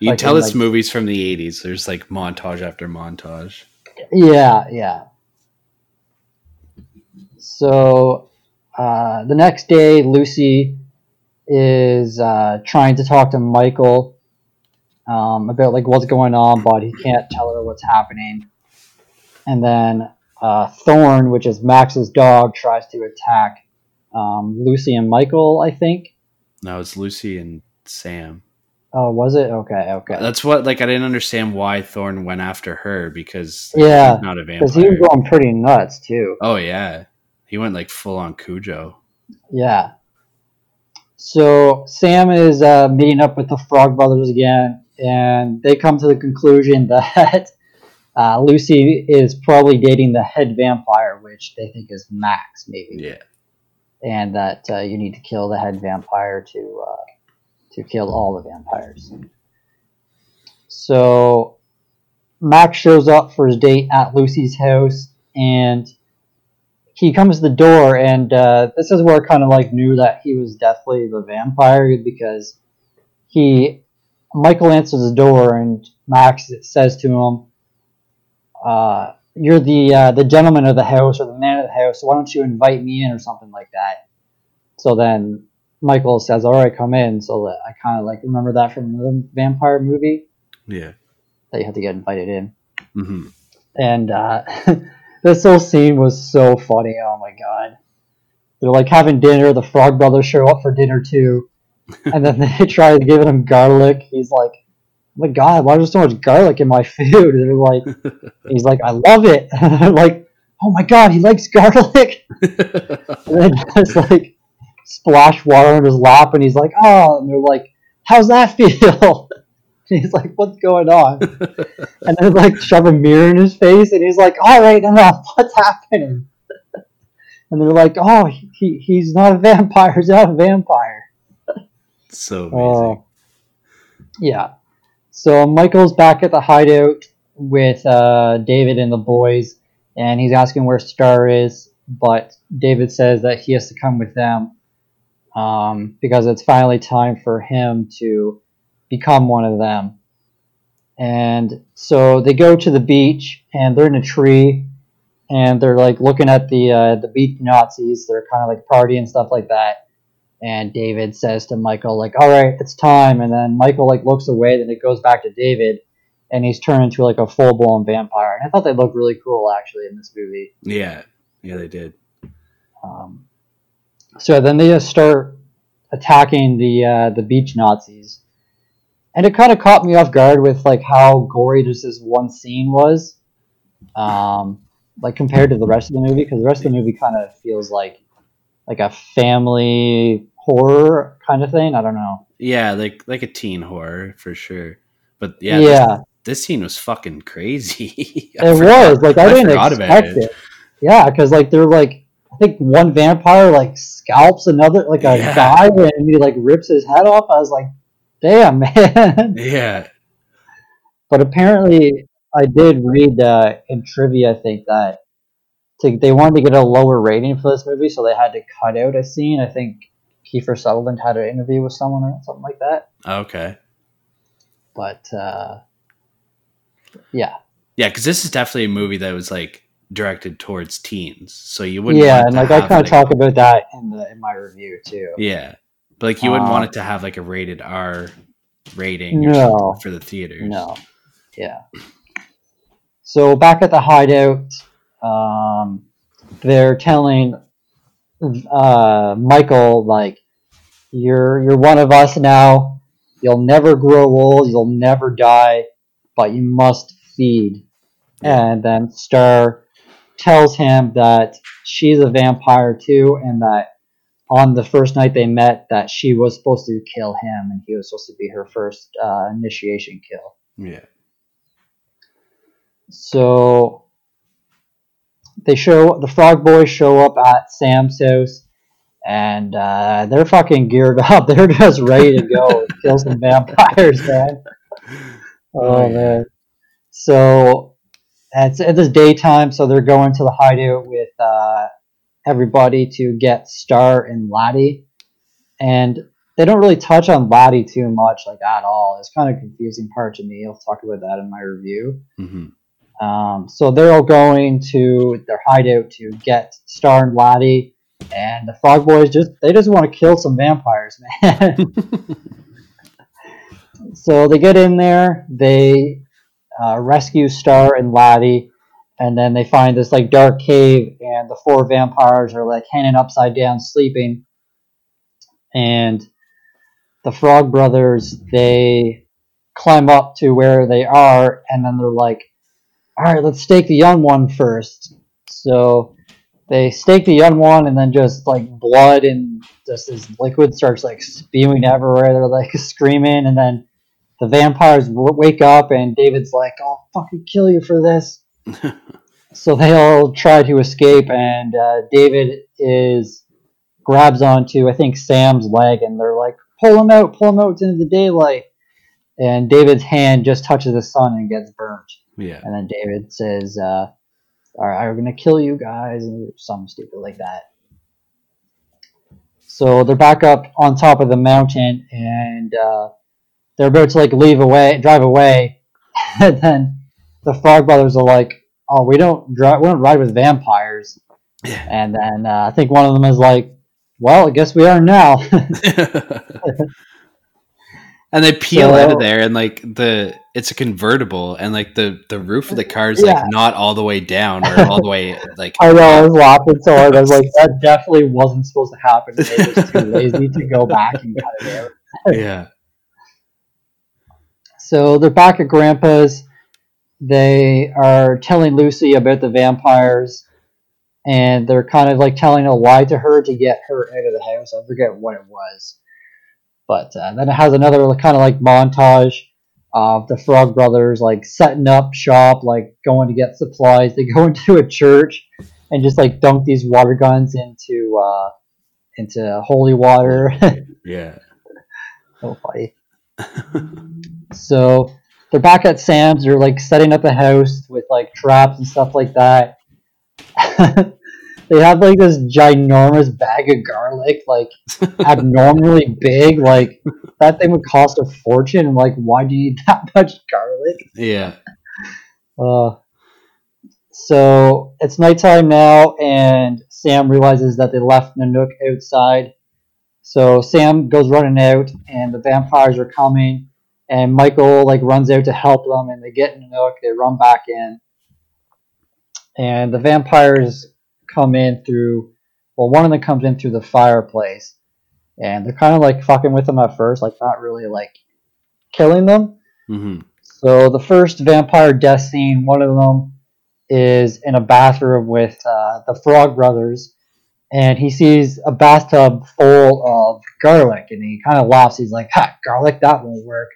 You Like tell in, it's like- movies from the 80s. There's like montage after montage. Yeah, yeah. So uh, the next day, Lucy is uh, trying to talk to Michael um, about like what's going on, but he can't tell her what's happening. And then uh, Thorn, which is Max's dog, tries to attack um, Lucy and Michael. I think. No, it's Lucy and Sam. Oh, was it? Okay, okay. That's what like I didn't understand why Thorn went after her because Yeah, he's not a Because he was going pretty nuts too. Oh yeah, he went like full on Cujo. Yeah. So Sam is uh, meeting up with the Frog Brothers again, and they come to the conclusion that uh, Lucy is probably dating the head vampire, which they think is Max, maybe, Yeah, and that uh, you need to kill the head vampire to uh, to kill all the vampires. So Max shows up for his date at Lucy's house, and he comes to the door, and uh, this is where I kind of like knew that he was definitely the vampire because he Michael answers the door, and Max says to him, uh, "You're the uh, the gentleman of the house or the man of the house. So why don't you invite me in or something like that?" So then Michael says, "All right, come in." So I kind of like remember that from another vampire movie yeah. that you had to get invited in hmm and uh, this whole scene was so funny. Oh my god! They're like having dinner. The Frog Brothers show up for dinner too, and then they try to give him garlic. He's like, oh "My God, why is there so much garlic in my food?" And they're like, "He's like, I love it." Like, "Oh my God, he likes garlic." And then just like splash water in his lap, and he's like, "Oh," and they're like, "How's that feel?" And he's like, "What's going on?" and then like shove a mirror in his face, and he's like, "All right, enough. What's happening?" And they're like, "Oh, he, he's not a vampire. He's not a vampire." so amazing. Oh, yeah. So Michael's back at the hideout with uh, David and the boys, and he's asking where Star is, but David says that he has to come with them um, because it's finally time for him to become one of them. And so they go to the beach, and they're in a tree, and they're like looking at the uh, the beach Nazis. They're kind of like partying and stuff like that and David says to Michael like, "All right, it's time." And then Michael like looks away, then it goes back to David, and he's turned into like a full blown vampire. And I thought they looked really cool actually in this movie. Yeah, yeah, they did. Um, so then they just start attacking the uh, the beach Nazis, and it kind of caught me off guard with like how gory just this one scene was, um, like compared to the rest of the movie because the rest of the movie kind of feels like like a family horror kind of thing. I don't know. Yeah, like like a teen horror for sure. But yeah, Yeah, This, this scene was fucking crazy. It forgot- was like I, didn't forgot expect it. Yeah, because like they're like I think one vampire like scalps another like a Yeah. guy and he like rips his head off. I was like, damn man. Yeah, but apparently, I did read uh, in trivia. I think that to, they wanted to get a lower rating for this movie, so they had to cut out a scene. I think Kiefer Sutherland had an interview with someone or something like that. okay. But uh, yeah, Yeah, because this is definitely a movie that was like directed towards teens, so you wouldn't. yeah, and like I kind of talk about that in the in my review too. Yeah, but like you wouldn't Uh, want it to have like a rated R rating No. for the theaters. No. Yeah. So back at the hideout, um, they're telling uh, Michael like, "You're you're one of us now. You'll never grow old. You'll never die, but you must feed." And then Star tells him that she's a vampire too, and that on the first night they met, that she was supposed to kill him, and he was supposed to be her first uh, initiation kill. Yeah, So they show the Frog Boys show up at Sam's house, and uh, they're fucking geared up. They're just ready to go kill some vampires, man. Oh, Oh, yeah. man. It's it is daytime, so they're going to the hideout with uh, everybody to get Star and Laddie. and they don't really touch on Laddie too much, like at all. It's kind of confusing part to me. I'll talk about that in my review. hmm Um, so they're all going to their hideout to get Star and Laddie, and the Frog Boys just they just want to kill some vampires, man. so they get in there, they uh, rescue Star and Laddie, and then they find this like dark cave, and the four vampires are like hanging upside down, sleeping, and the Frog Brothers they climb up to where they are, and then they're like all right, let's stake the young one first. So they stake the young one, and then just like blood and just this liquid starts like spewing everywhere. They're like screaming, and then the vampires w- wake up, and David's like, "I'll fucking kill you for this." so they all try to escape, and uh, David is grabs onto I think Sam's leg, and they're like, "Pull him out! Pull him out into the daylight!" And David's hand just touches the sun and gets burnt. Yeah. And then David says, uh, "All right, I'm gonna kill you guys," and something stupid like that. So they're back up on top of the mountain, and uh, they're about to like leave away, drive away, and then the Frog Brothers are like, "Oh, we don't drive, we don't ride with vampires." Yeah. And then uh, I think one of them is like, "Well, I guess we are now." and they peel So- out of there, and like the it's a convertible, and like the the roof of the car is Yeah. like not all the way down or all the way like. I know I was laughing so hard. I was like, "That definitely wasn't supposed to happen." They were too lazy to go back and cut it out. yeah. So they're back at Grandpa's. They are telling Lucy about the vampires, and they're kind of like telling a lie to her to get her out of the house. I forget what it was, but uh, then it has another kind of like montage of the Frog Brothers like setting up shop, like going to get supplies. They go into a church and just like dunk these water guns into uh, into holy water. Yeah. so funny. So they're back at Sam's. They're like setting up a house with like traps and stuff like that. they have like this ginormous bag of garlic, like abnormally big. Like that thing would cost a fortune. Like, why do you need that much garlic? Yeah. Uh, so it's nighttime now, and Sam realizes that they left Nanook outside. So Sam goes running out, and the vampires are coming. And Michael like runs out to help them, and they get in the nook. They run back in, and the vampires come in through. Well, one of them comes in through the fireplace, and they're kind of like fucking with them at first, like not really like killing them. hmm So the first vampire death scene, one of them is in a bathroom with uh, the Frog Brothers, and he sees a bathtub full of garlic, and he kind of laughs. He's like, "Ha, garlic, that won't work."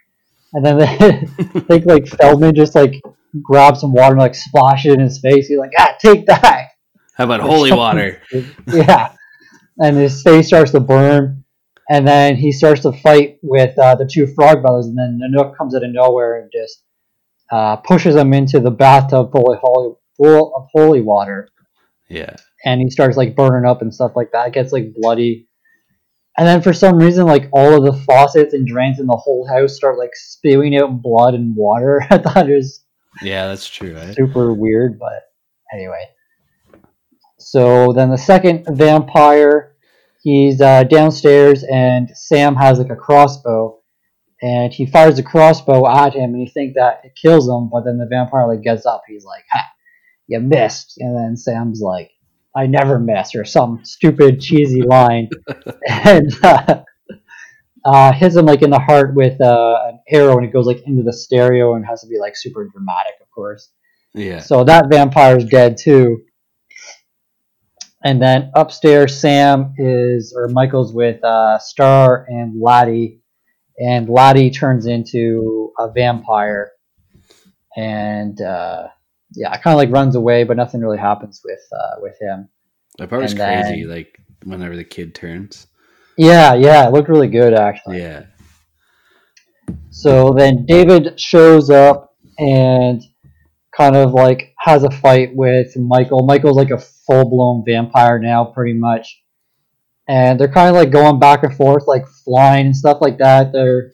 And then they think like Feldman just like grabs some water and like splashes it in his face. He's like, "Ah, take that." How about holy water? yeah. And his face starts to burn. And then he starts to fight with uh, the two frog brothers. And then Nanook comes out of nowhere and just uh, pushes him into the bathtub full of holy, full of holy water. Yeah. And he starts like burning up and stuff like that. It gets like bloody. And then for some reason, like all of the faucets and drains in the whole house start like spewing out blood and water. I thought it was Yeah, that's true. Right? super weird, but anyway. So then the second vampire, he's uh, downstairs and Sam has like a crossbow, and he fires the crossbow at him, and you think that it kills him, but then the vampire like gets up, he's like, "Ha, you missed," and then Sam's like, "I never miss," or some stupid cheesy line, and uh, uh, hits him like in the heart with uh, an arrow, and it goes like into the stereo, and has to be like super dramatic, of course. Yeah. So that vampire's dead too. And then upstairs, Sam is or Michael's with uh, Star and Laddie, and Laddie turns into a vampire, and uh, yeah, it kind of like runs away, but nothing really happens with uh, with him. That part was And crazy. Like whenever the kid turns. Yeah, yeah, it looked really good actually. Yeah. So then David shows up and kind of like has a fight with Michael. Michael's like a full blown vampire now, pretty much. And they're kind of like going back and forth, like flying and stuff like that. They're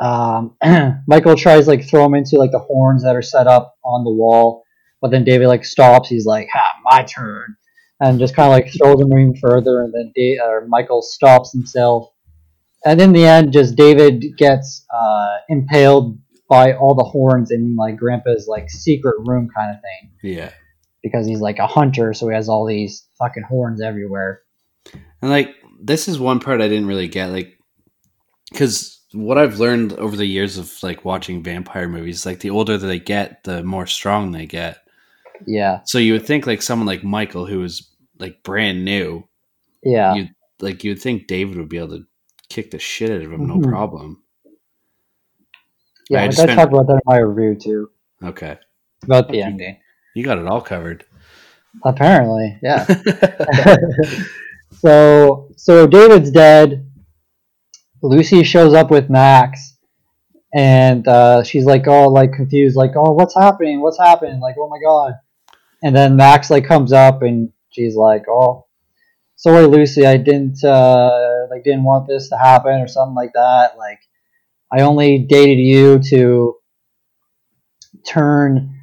um, Michael tries like throw him into like the horns that are set up on the wall, but then David like stops. He's like, "Ha, my turn," and just kind of like throws him even further. And then da- or Michael stops himself and in the end, just David gets uh, impaled by all the horns in like Grandpa's like secret room kind of thing Yeah. because he's like a hunter, so he has all these fucking horns everywhere. And like this is one part I didn't really get, like, because what I've learned over the years of like watching vampire movies, like the older they get, the more strong they get. Yeah, So you would think like someone like Michael, who is like brand new, yeah, you like you'd think David would be able to kick the shit out of him, no Mhm. problem. yeah. I I spent- talk about that in my review too Okay, about the ending. you got it all covered. Apparently, yeah. so so David's dead. Lucy shows up with Max, and uh, she's like all like confused, like, "Oh, what's happening? What's happening?" Like, "Oh my god!" And then Max like comes up, and she's like, "Oh, sorry, Lucy, I didn't uh, like didn't want this to happen or something like that. Like, I only dated you to turn."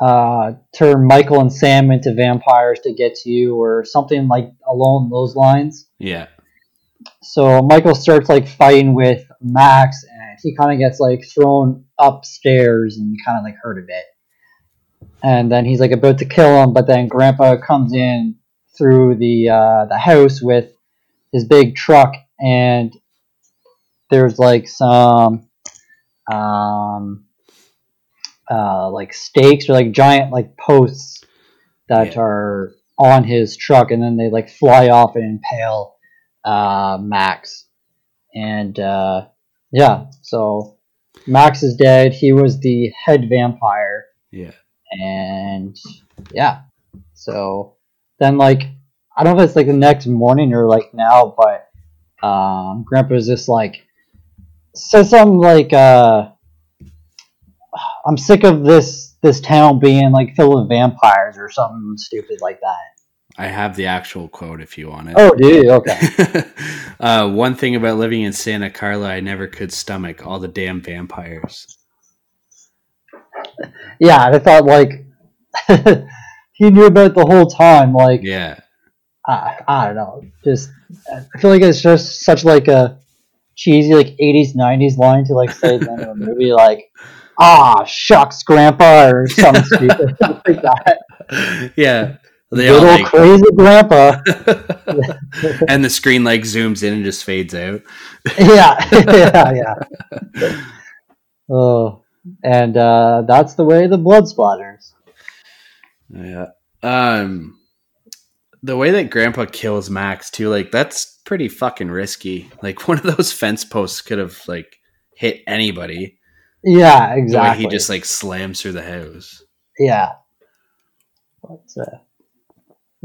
uh, turn Michael and Sam into vampires to get to you, or something like along those lines. yeah, So Michael starts like fighting with Max, and he kind of gets like thrown upstairs and kind of like hurt a bit. And then he's like about to kill him, but then Grandpa comes in through the uh, the house with his big truck, and there's like some um, uh, like stakes or like giant like posts that Yeah. are on his truck, and then they like fly off and impale uh, Max. And uh, yeah, so Max is dead. He was the head vampire, yeah. and yeah, so then like I don't know if it's like the next morning or like now, but um, Grandpa's just like says something like uh, I'm sick of this this town being like filled with vampires or something stupid like that. I have the actual quote if you want it. Oh, dude, okay. uh, one thing about living in Santa Carla, I never could stomach all the damn vampires. yeah, I thought like he knew about it the whole time. Like Yeah, I, I don't know, just I feel like it's just such like a cheesy like '80s '90s line to like say at the end of a movie, like "Ah, shucks, Grandpa" or something stupid like that. yeah. They all Little like, crazy Grandpa. and the screen like zooms in and just fades out. yeah, yeah, yeah. Oh, and uh, that's the way the blood splatters. Yeah. Um, the way that Grandpa kills Max too, like that's pretty fucking risky. Like one of those fence posts could have like hit anybody. Yeah, exactly. he just like slams through the house. yeah. But, uh,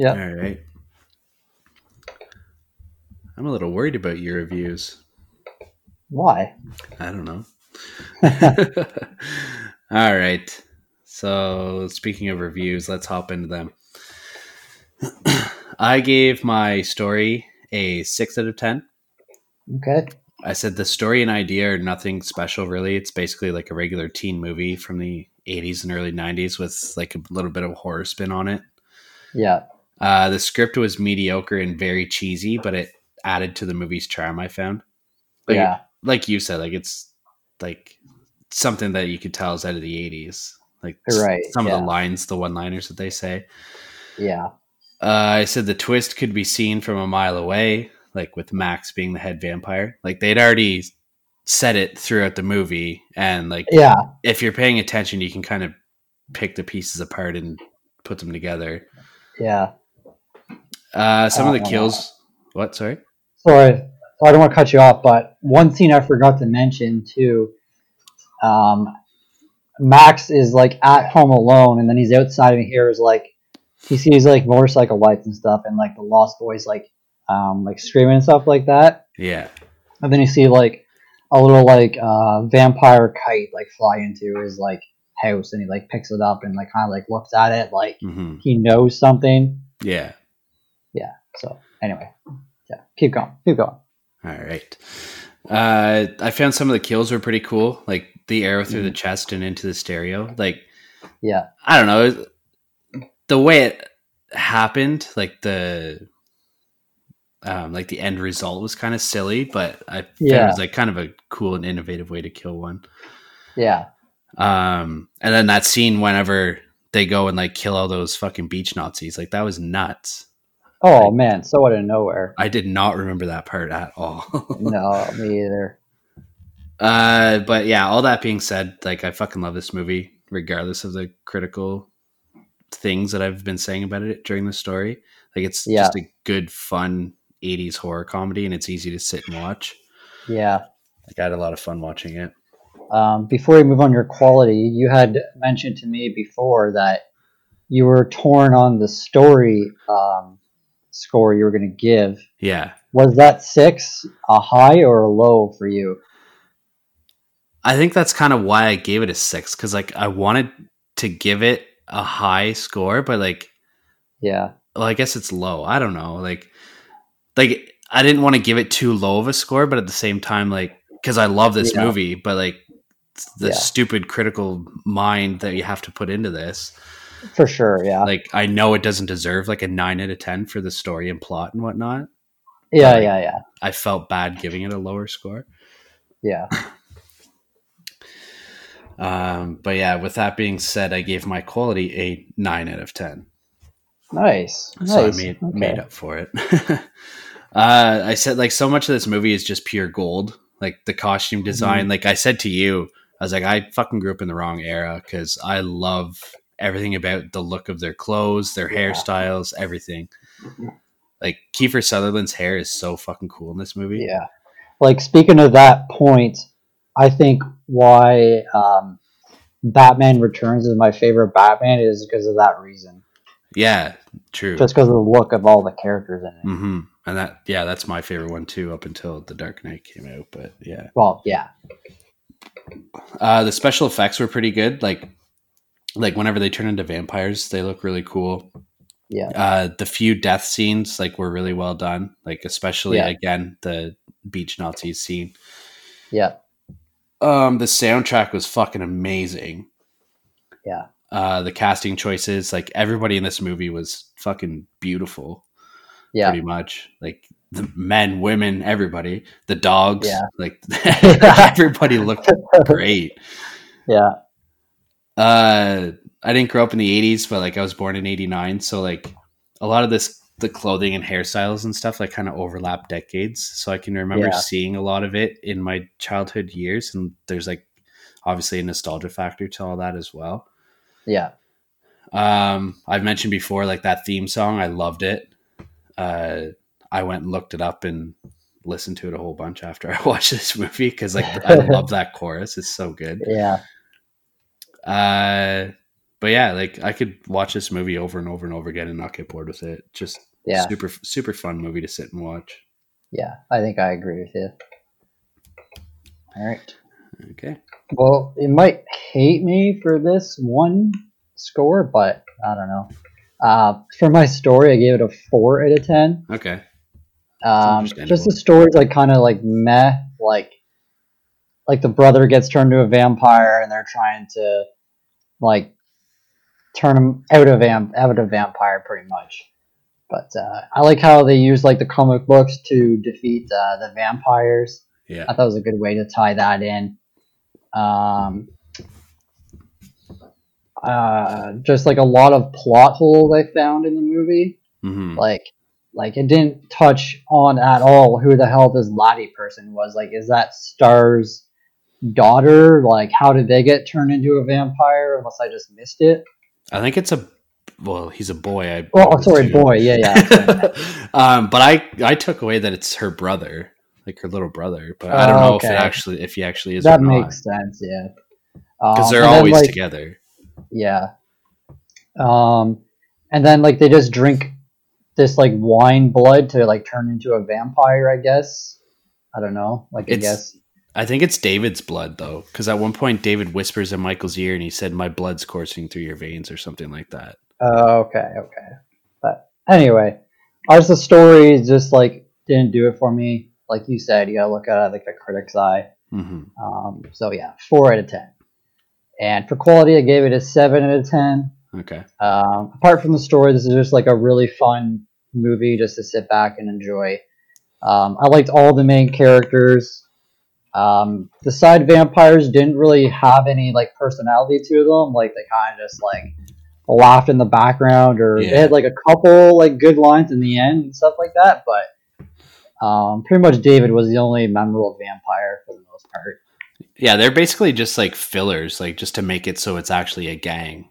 yeah. All right. I'm a little worried about your reviews. Why? I don't know. All right. So, speaking of reviews, let's hop into them. I gave my story a 6 out of 10. Okay. I said the story and idea are nothing special, really. It's basically like a regular teen movie from the 80s and early 90s with like a little bit of horror spin on it. Yeah. Uh, the script was mediocre and very cheesy, but it added to the movie's charm, I found. Like, yeah. like you said, like it's like something that you could tell is out of the 80s. Like Right, some of the lines, the one liners that they say. Yeah. Uh, I said the twist could be seen from a mile away, like with Max being the head vampire. Like they'd already said it throughout the movie, and like Yeah. if you're paying attention, you can kind of pick the pieces apart and put them together. Yeah. Uh, some of the Uh, kills. What? Sorry. Sorry, I don't want to cut you off, but one scene I forgot to mention too. Um, Max is like at home alone, and then he's outside and he hears like he sees like motorcycle lights and stuff, and like the Lost Boys like um like screaming and stuff like that. Yeah. And then you see like a little like uh vampire kite like fly into his like house, and he like picks it up and like kind of like looks at it like hmm he knows something. Yeah. So anyway, yeah, keep going, keep going. All right. Uh, I found some of the kills were pretty cool, like the arrow through the chest and into the stereo. Like Yeah, I don't know the way it happened, like the um, like the end result was kind of silly, but I Yeah. it was like kind of a cool and innovative way to kill one. yeah, Um, and then that scene whenever they go and like kill all those fucking beach Nazis, like that was nuts. Oh man, so out of nowhere. I did not remember that part at all. No, me either. Uh, but yeah, all that being said, like I fucking love this movie, regardless of the critical things that I've been saying about it during the story. Like it's Yeah. just a good, fun '80s horror comedy, and it's easy to sit and watch. Yeah. Like I had a lot of fun watching it. Um, before we move on your quality, you had mentioned to me before that you were torn on the story um, score you were going to give. Yeah, Was that six a high or a low for you? I think that's kind of why I gave it a six because like I wanted to give it a high score, but like Yeah. well, I guess it's low. I don't know. Like, like I didn't want to give it too low of a score, but at the same time, like, because I love this Yeah. movie, but like the Yeah. stupid critical mind that you have to put into this, For sure. Yeah. like, I know it doesn't deserve like a nine out of ten for the story and plot and whatnot. yeah. Yeah. Yeah. I felt bad giving it a lower score. Yeah. Um, but yeah, with that being said, I gave my quality a nine out of ten. Nice. so nice. I made Okay. made up for it. uh, I said like so much of this movie is just pure gold. Like the costume Mm-hmm. design. Like I said to you, I was like, I fucking grew up in the wrong era because I love everything about the look of their clothes, their Yeah. hairstyles, everything. Like Kiefer Sutherland's hair is so fucking cool in this movie. Yeah. Like speaking of that point, I think why um, Batman Returns is my favorite Batman is because of that reason. Yeah, true. Just because of the look of all the characters in it. hmm And that, yeah, that's my favorite one too. Up until The Dark Knight came out, but yeah. Well, yeah. Uh, the special effects were pretty good. Like, like whenever they turn into vampires, they look really cool. Yeah. Uh, the few death scenes like were really well done. Like especially Yeah. again the beach Nazi scene. Yeah. Um, the soundtrack was fucking amazing. Yeah. Uh, the casting choices, like everybody in this movie was fucking beautiful. Yeah. Pretty much, like the men, women, everybody, the dogs, Yeah. like everybody looked great. Yeah. Uh, I didn't grow up in the '80s, but like I was born in '89, so like a lot of this, the clothing and hairstyles and stuff, like kind of overlap decades. So I can remember Yeah. seeing a lot of it in my childhood years, and there's like obviously a nostalgia factor to all that as well. Yeah. Um, I've mentioned before, like that theme song, I loved it. Uh, I went and looked it up and listened to it a whole bunch after I watched this movie because like I love that chorus; it's so good. Yeah. Uh, but yeah, like I could watch this movie over and over and over again and not get bored with it. Just Yeah. super super fun movie to sit and watch. Yeah. I think I agree with you. All right. Okay, Well, it might hate me for this one score, but I don't know. Uh, for my story, I gave it a four out of ten. okay, Um, just the story's like kind of like meh, like like the brother gets turned to a vampire and they're trying to like turn him out of vamp out of vampire pretty much. But uh, I like how they use like the comic books to defeat uh, the vampires. yeah, I thought it was a good way to tie that in. Um, uh, just like a lot of plot holes I found in the movie hmm like like it didn't touch on at all who the hell this Laddie person was like is that star's daughter like how did they get turned into a vampire unless i just missed it I think it's a well, he's a boy. I oh sorry boy yeah yeah um, but I I took away that it's her brother, like her little brother. But I don't Oh, know if it actually if he actually is. that not. makes sense yeah because Um, they're and then, always like, together. Yeah. Um, and then like they just drink this like wine blood to like turn into a vampire. I guess. I don't know. Like I It's- guess. I think it's David's blood though, because at one point David whispers in Michael's ear and he said, "My blood's coursing through your veins" or something like that. Oh, okay, okay. But anyway, ours the story just like didn't do it for me. Like you said, you gotta look at it like a critic's eye. hmm Um, so yeah, four out of ten. And for quality, I gave it a seven out of ten. Okay. Um, apart from the story, this is just like a really fun movie just to sit back and enjoy. Um, I liked all the main characters. Um, the side vampires didn't really have any like personality to them. Like they kind of just like laughed in the background, or Yeah. they had like a couple like good lines in the end and stuff like that. But um, pretty much David was the only memorable vampire for the most part. Yeah, they're basically just like fillers, like just to make it so it's actually a gang.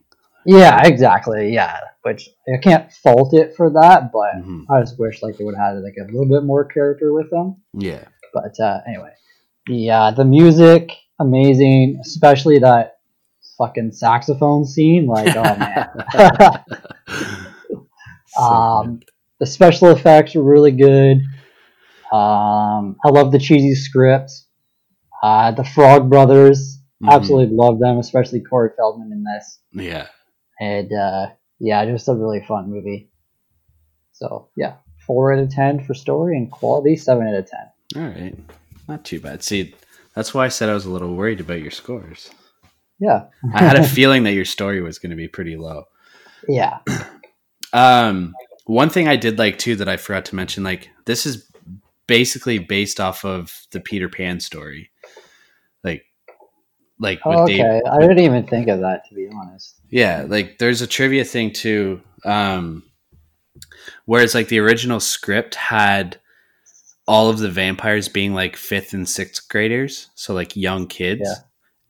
Yeah, exactly. Yeah, which I can't fault it for that, but Mhm. I just wish like they would have had like a little bit more character with them. Yeah. But uh, anyway, uh, the music amazing, especially that fucking saxophone scene. Like, oh man. So Um, the special effects were really good. Um, I love the cheesy script. Uh, the Frog Brothers, Mhm. absolutely love them, especially Corey Feldman in this. Yeah. and uh, yeah, just a really fun movie. So yeah, four out of ten for story and quality, seven out of ten. All right. Not too bad. See, that's why I said I was a little worried about your scores. Yeah, I had a feeling that your story was going to be pretty low. yeah, Um, one thing I did like too that I forgot to mention, like this is basically based off of the Peter Pan story, like, like with Oh, Dave. okay. I didn't even think of that to be honest. Yeah, like there's a trivia thing too. Um, whereas like the original script had all of the vampires being like fifth and sixth graders, so like young kids, Yeah.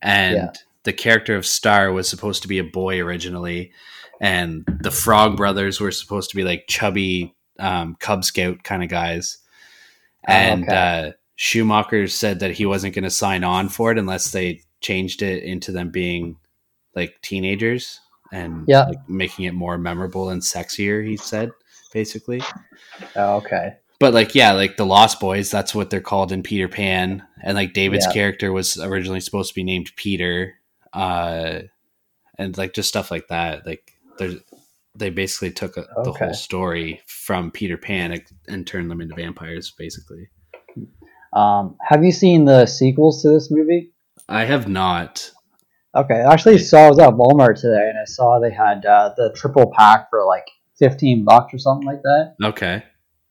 and Yeah. the character of Star was supposed to be a boy originally, and the Frog Brothers were supposed to be like chubby um, Cub Scout kind of guys, Oh, and okay. uh, Schumacher said that he wasn't going to sign on for it unless they changed it into them being like teenagers and Yeah. like making it more memorable and sexier. He said basically, Oh, okay. But like yeah, like the Lost Boys, that's what they're called in Peter Pan, and like David's Yeah. character was originally supposed to be named Peter, uh, and like just stuff like that. Like there's. They basically took a, the Okay. whole story from Peter Pan and- and turned them into vampires, basically. Um, have you seen the sequels to this movie? I have not. Okay, I actually saw I was at Walmart today and I saw they had uh, the triple pack for like fifteen bucks or something like that. Okay.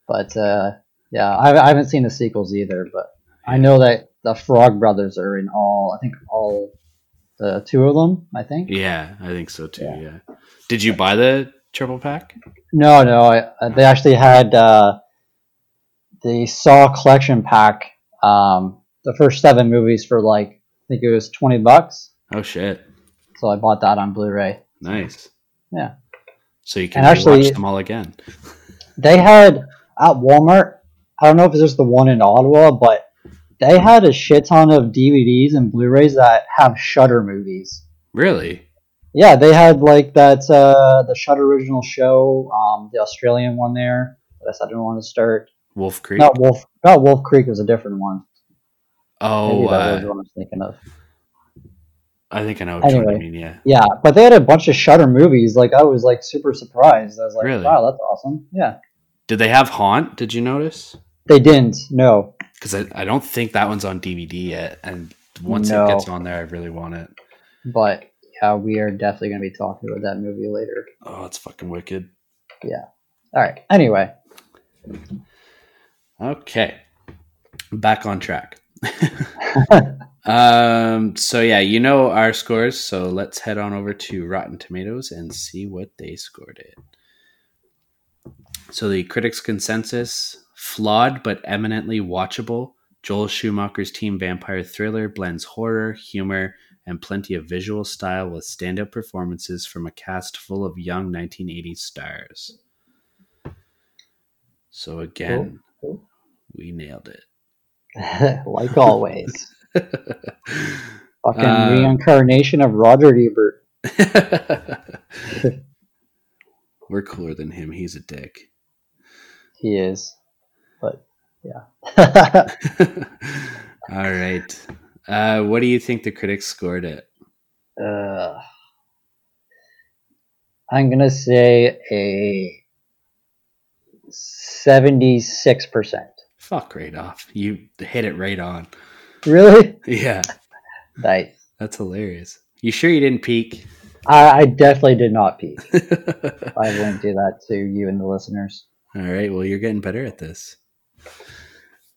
But uh, yeah, I, I haven't seen the sequels either. But I know that the Frog Brothers are in all. I think all the two of them. I think. Yeah, I think so too. Yeah. Yeah. Did you buy the triple pack? No, no. I, uh, they actually had uh, the Saw collection pack. Um, the first seven movies for like I think it was twenty bucks. Oh shit! So I bought that on Blu-ray. Nice. Yeah. So you can And actually- watch them all again. They had at Walmart. I don't know if it's just the one in Ottawa, but they had a shit ton of DVDs and Blu-rays that have Shudder movies. Really? Yeah, they had like that uh, the Shudder original show, um, the Australian one there. That I said I didn't want to start. Wolf Creek. Not Wolf. Not Wolf Creek was a different one. oh, Maybe that was uh, what I was thinking of. I think I know what you Anyway. mean. Yeah. Yeah, but they had a bunch of Shudder movies. Like I was like super surprised. I was like, Really? wow, that's awesome. Yeah, Did they have Haunt? Did you notice? they didn't. No, Because I, I don't think that one's on DVD yet, and once No. it gets on there, I really want it. but yeah, we are definitely going to be talking about that movie later. Oh, it's fucking wicked. Yeah. All right. Anyway, Okay, back on track. um. So yeah, you know our scores. So let's head on over to Rotten Tomatoes and see what they scored it. So the critics' consensus: flawed but eminently watchable. Joel Schumacher's teen vampire thriller blends horror, humor, and plenty of visual style with standout performances from a cast full of young 1980s stars. So again, Cool, we nailed it. like always. Fucking Uh, reincarnation of Roger Ebert. We're cooler than him. He's a dick. He is. But yeah. All right. Uh, what do you think the critics scored it? uh, I'm gonna say a seventy-six percent. Fuck right off. You hit it right on. Really? Yeah, Nice. that's hilarious. You sure you didn't peek? I, I definitely did not peek. I wouldn't do that to you and the listeners. All right. Well, you're getting better at this.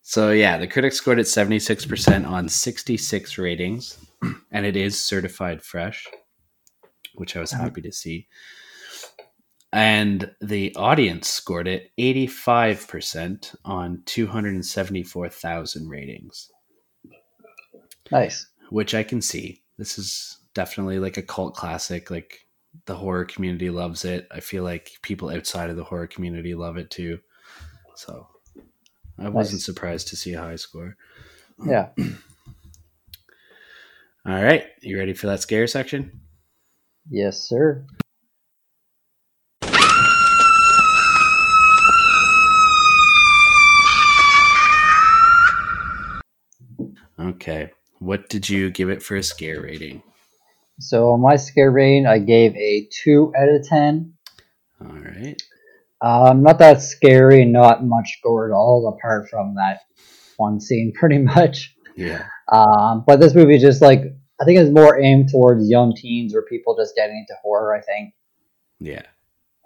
So yeah, the critics scored it 76% on 66 ratings, and it is certified fresh, which I was uh-huh. happy to see. And the audience scored it 85% on 274,000 ratings, Nice. which I can see. This is definitely like a cult classic. Like the horror community loves it. I feel like people outside of the horror community love it too. So I wasn't surprised to see a high score. Um, yeah. All right, you ready for that scare section? Yes, sir. Okay. What did you give it for a scare rating? So on my scare rating, I gave a two out of ten. All right. Um, not that scary, not much gore at all, apart from that one scene, pretty much. Yeah. Um, but this movie just like I think it's more aimed towards young teens or people just getting into horror. I think. Yeah.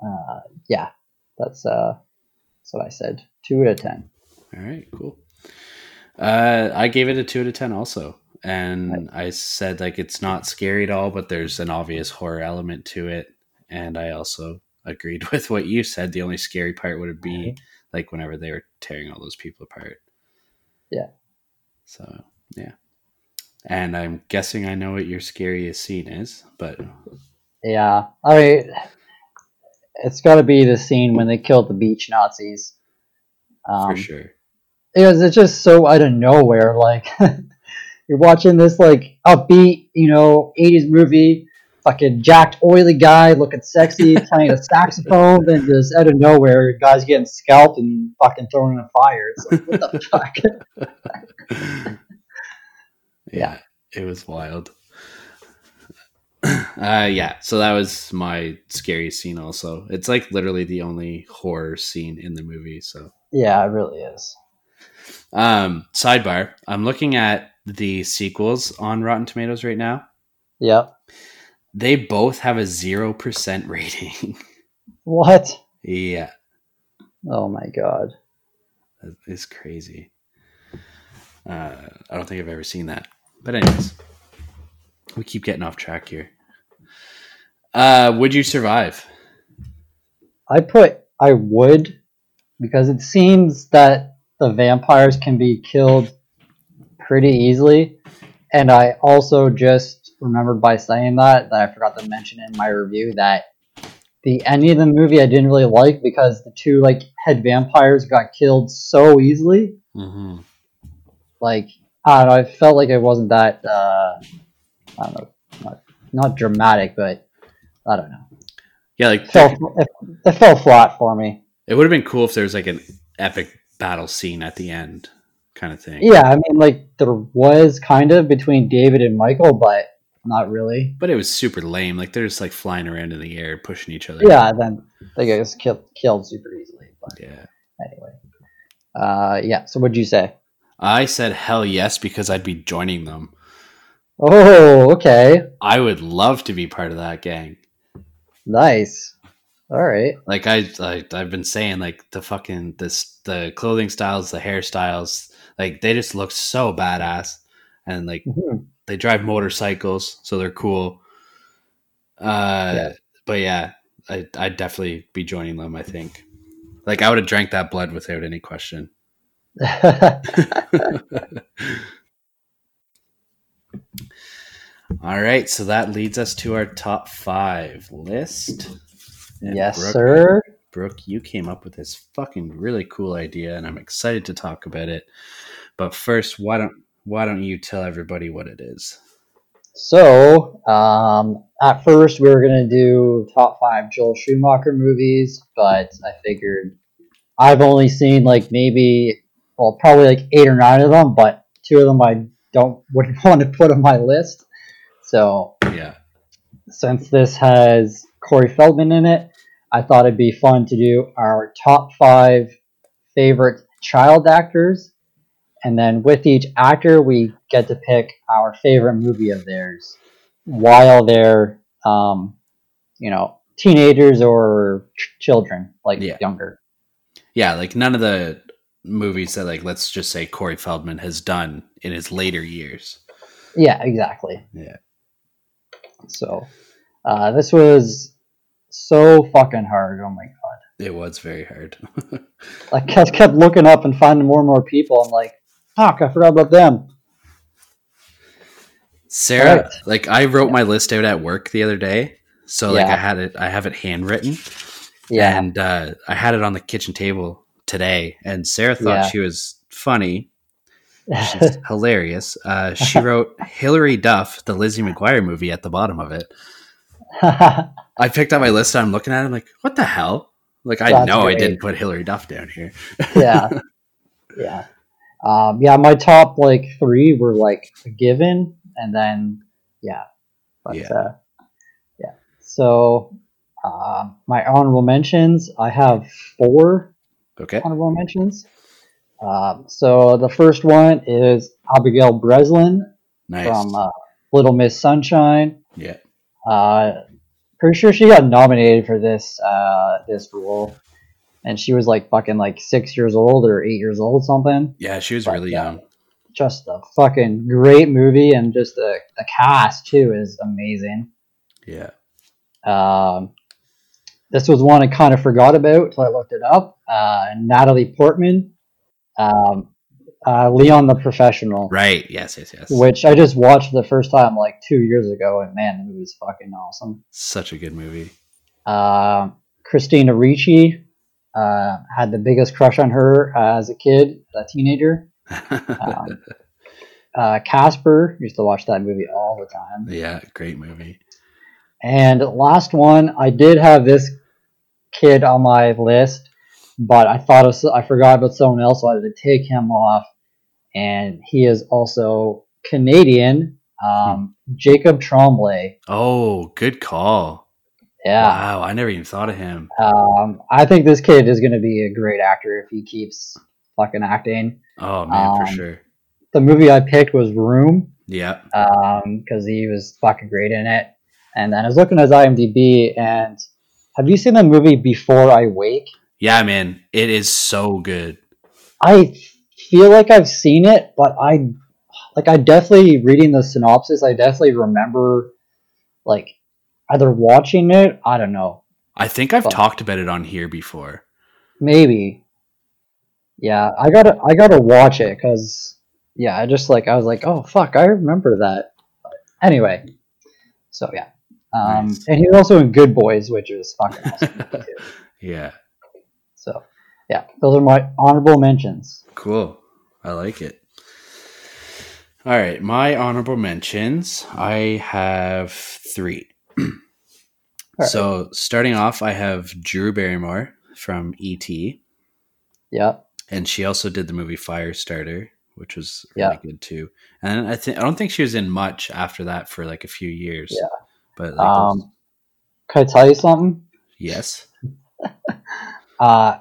Uh, yeah, that's uh, that's what I said. Two out of ten. All right. Cool. Uh, I gave it a two out of ten also, and I said like it's not scary at all, but there's an obvious horror element to it, and I also agreed with what you said. The only scary part would be like whenever they were tearing all those people apart. Yeah. So yeah, and I'm guessing I know what your scariest scene is, but Yeah, I mean, it's got to be the scene when they killed the beach Nazis. Um, for sure. because it's just so out of nowhere. Like you're watching this like upbeat, you know, '80s movie, fucking jacked, oily guy looking sexy, playing a saxophone, then just out of nowhere, guys getting scalped and fucking thrown in a fire. It's like what the fuck? yeah, it was wild. Uh, yeah, so that was my scariest scene. Also, it's like literally the only horror scene in the movie. So, yeah, it really is. um, sidebar: I'm looking at the sequels on Rotten Tomatoes right now. Yeah. They both have a zero percent rating. What? yeah, Oh my god. that is crazy. Uh, I don't think I've ever seen that. But anyways, we keep getting off track here. Uh, would you survive? I put I would because it seems that the vampires can be killed pretty easily. And I also just remembered by saying that that I forgot to mention in my review that the ending of the movie I didn't really like because the two like head vampires got killed so easily. Mm-hmm. Like I don't know, I felt like it wasn't that uh I don't know not, not dramatic, but I don't know. Yeah, like It fell, it, it fell flat for me. it would have been cool if there was like an epic battle scene at the end, kind of thing. Yeah, I mean, like there was kind of between David and Michael, but not really. But it was super lame. Like they're just like flying around in the air, pushing each other. Yeah, then they get killed, killed super easily. But Yeah. anyway, uh, yeah. So what'd you say? I said hell yes because I'd be joining them. Oh, okay, I would love to be part of that gang. nice. All right. Like I, I I've been saying, like the fucking this the clothing styles, the hairstyles, like they just look so badass, and like Mhm. they drive motorcycles, so they're cool. Uh, Yeah. but yeah, I I'd definitely be joining them. I think, like I would have drank that blood without any question. All right, so that leads us to our top five list. And yes, Brooke- sir. Brooke, you came up with this fucking really cool idea, and I'm excited to talk about it. But first, why don't why don't you tell everybody what it is? So, um, at first we were gonna do top five Joel Schumacher movies, but I figured I've only seen like maybe, well, probably like eight or nine of them, but two of them I don't wouldn't want to put on my list. So, Yeah. since this has Corey Feldman in it, I thought it'd be fun to do our top five favorite child actors. And then with each actor, we get to pick our favorite movie of theirs while they're, um, you know, teenagers or ch- children, like Yeah. younger. Yeah, like none of the movies that like let's just say Corey Feldman has done in his later years. Yeah, exactly. Yeah. So uh, this was so fucking hard. Oh my god. It was very hard. I kept, kept looking up and finding more and more people. I'm like, fuck, I forgot about them. Sarah, Right. like I wrote my list out at work the other day. So like Yeah. I had it I have it handwritten. Yeah. And uh, I had it on the kitchen table today and Sarah thought Yeah. she was funny. She's hilarious. Uh, she wrote Hilary Duff, the Lizzie McGuire movie at the bottom of it. I picked up my list and I'm looking at it I'm like, what the hell? Like I That's know I didn't put Hilary Duff down here. yeah. Yeah. Um, yeah, my top like three were like a given, and then yeah, but Yeah. uh, yeah. So um, my honorable mentions, I have four Okay. honorable mentions. Um, so the first one is Abigail Breslin Nice. from uh, Little Miss Sunshine. yeah. Uh, pretty sure she got nominated for this uh, this role, and she was like fucking like six years old or eight years old, something. Yeah, she was But, really uh, young. Just a fucking great movie, and just the the cast too is amazing. Yeah. Um, this was one I kind of forgot about until I looked it up. Uh, Natalie Portman, um, uh, Leon the Professional, Right. Yes, yes, yes. which I just watched the first time like two years ago, and man, the movie's fucking awesome. Such a good movie. Uh, Christina Ricci uh, had the biggest crush on her uh, as a kid, a teenager. Um, uh, Casper used to watch that movie all the time. yeah, great movie. And last one, I did have this kid on my list, but I thought of, I forgot about someone else, so I had to take him off. And he is also Canadian, um, Jacob Tremblay. Oh, good call. Yeah, Wow, I never even thought of him. um, I think this kid is going to be a great actor if he keeps fucking acting. Oh man, for Um, sure. The movie I picked was Room. Yeah. because he was fucking great in it. And then I was looking at his IMDb, and have you seen the movie Before I Wake? Yeah, man. It is so good. I feel like I've seen it, but I like I definitely reading the synopsis. I definitely remember like either watching it. I don't know, I think I've Fuck. talked about it on here before. maybe. Yeah, I gotta I gotta watch it because yeah, I just like I was like, oh fuck, I remember that. But anyway, so yeah, um, Nice. and he was also in Good Boys, which is fucking awesome. Yeah. So yeah, those are my honorable mentions. Cool. I like it. All right, my honorable mentions. I have three. right. So starting off, I have Drew Barrymore from E.T. Yeah, and she also did the movie Firestarter, which was really Yeah. good too. And I think I don't think she was in much after that for like a few years. Yeah. but like those- um, can I tell you something? yes, Uh,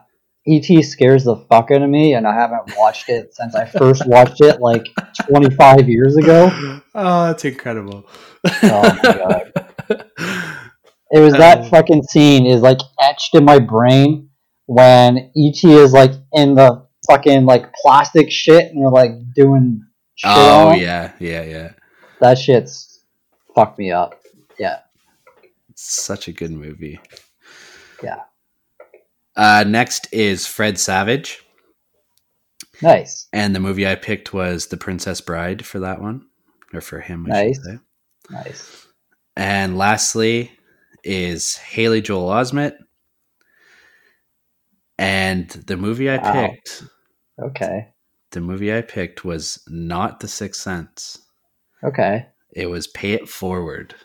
E.T. scares the fuck out of me, and I haven't watched it since I first watched it like 25 years ago. oh, that's incredible. Oh my god. It was that Um, fucking scene is like etched in my brain when E.T. is like in the fucking like plastic shit and they're like doing shit oh yeah, yeah, yeah. That shit's fucked me up. Yeah. It's such a good movie. Yeah. Uh, next is Fred Savage, Nice. and the movie I picked was The Princess Bride for that one, or for him. I Nice. say. Nice. And lastly is Haley Joel Osment. And the movie I Wow. picked, Okay. the movie I picked was not The Sixth Sense. Okay. It was Pay It Forward.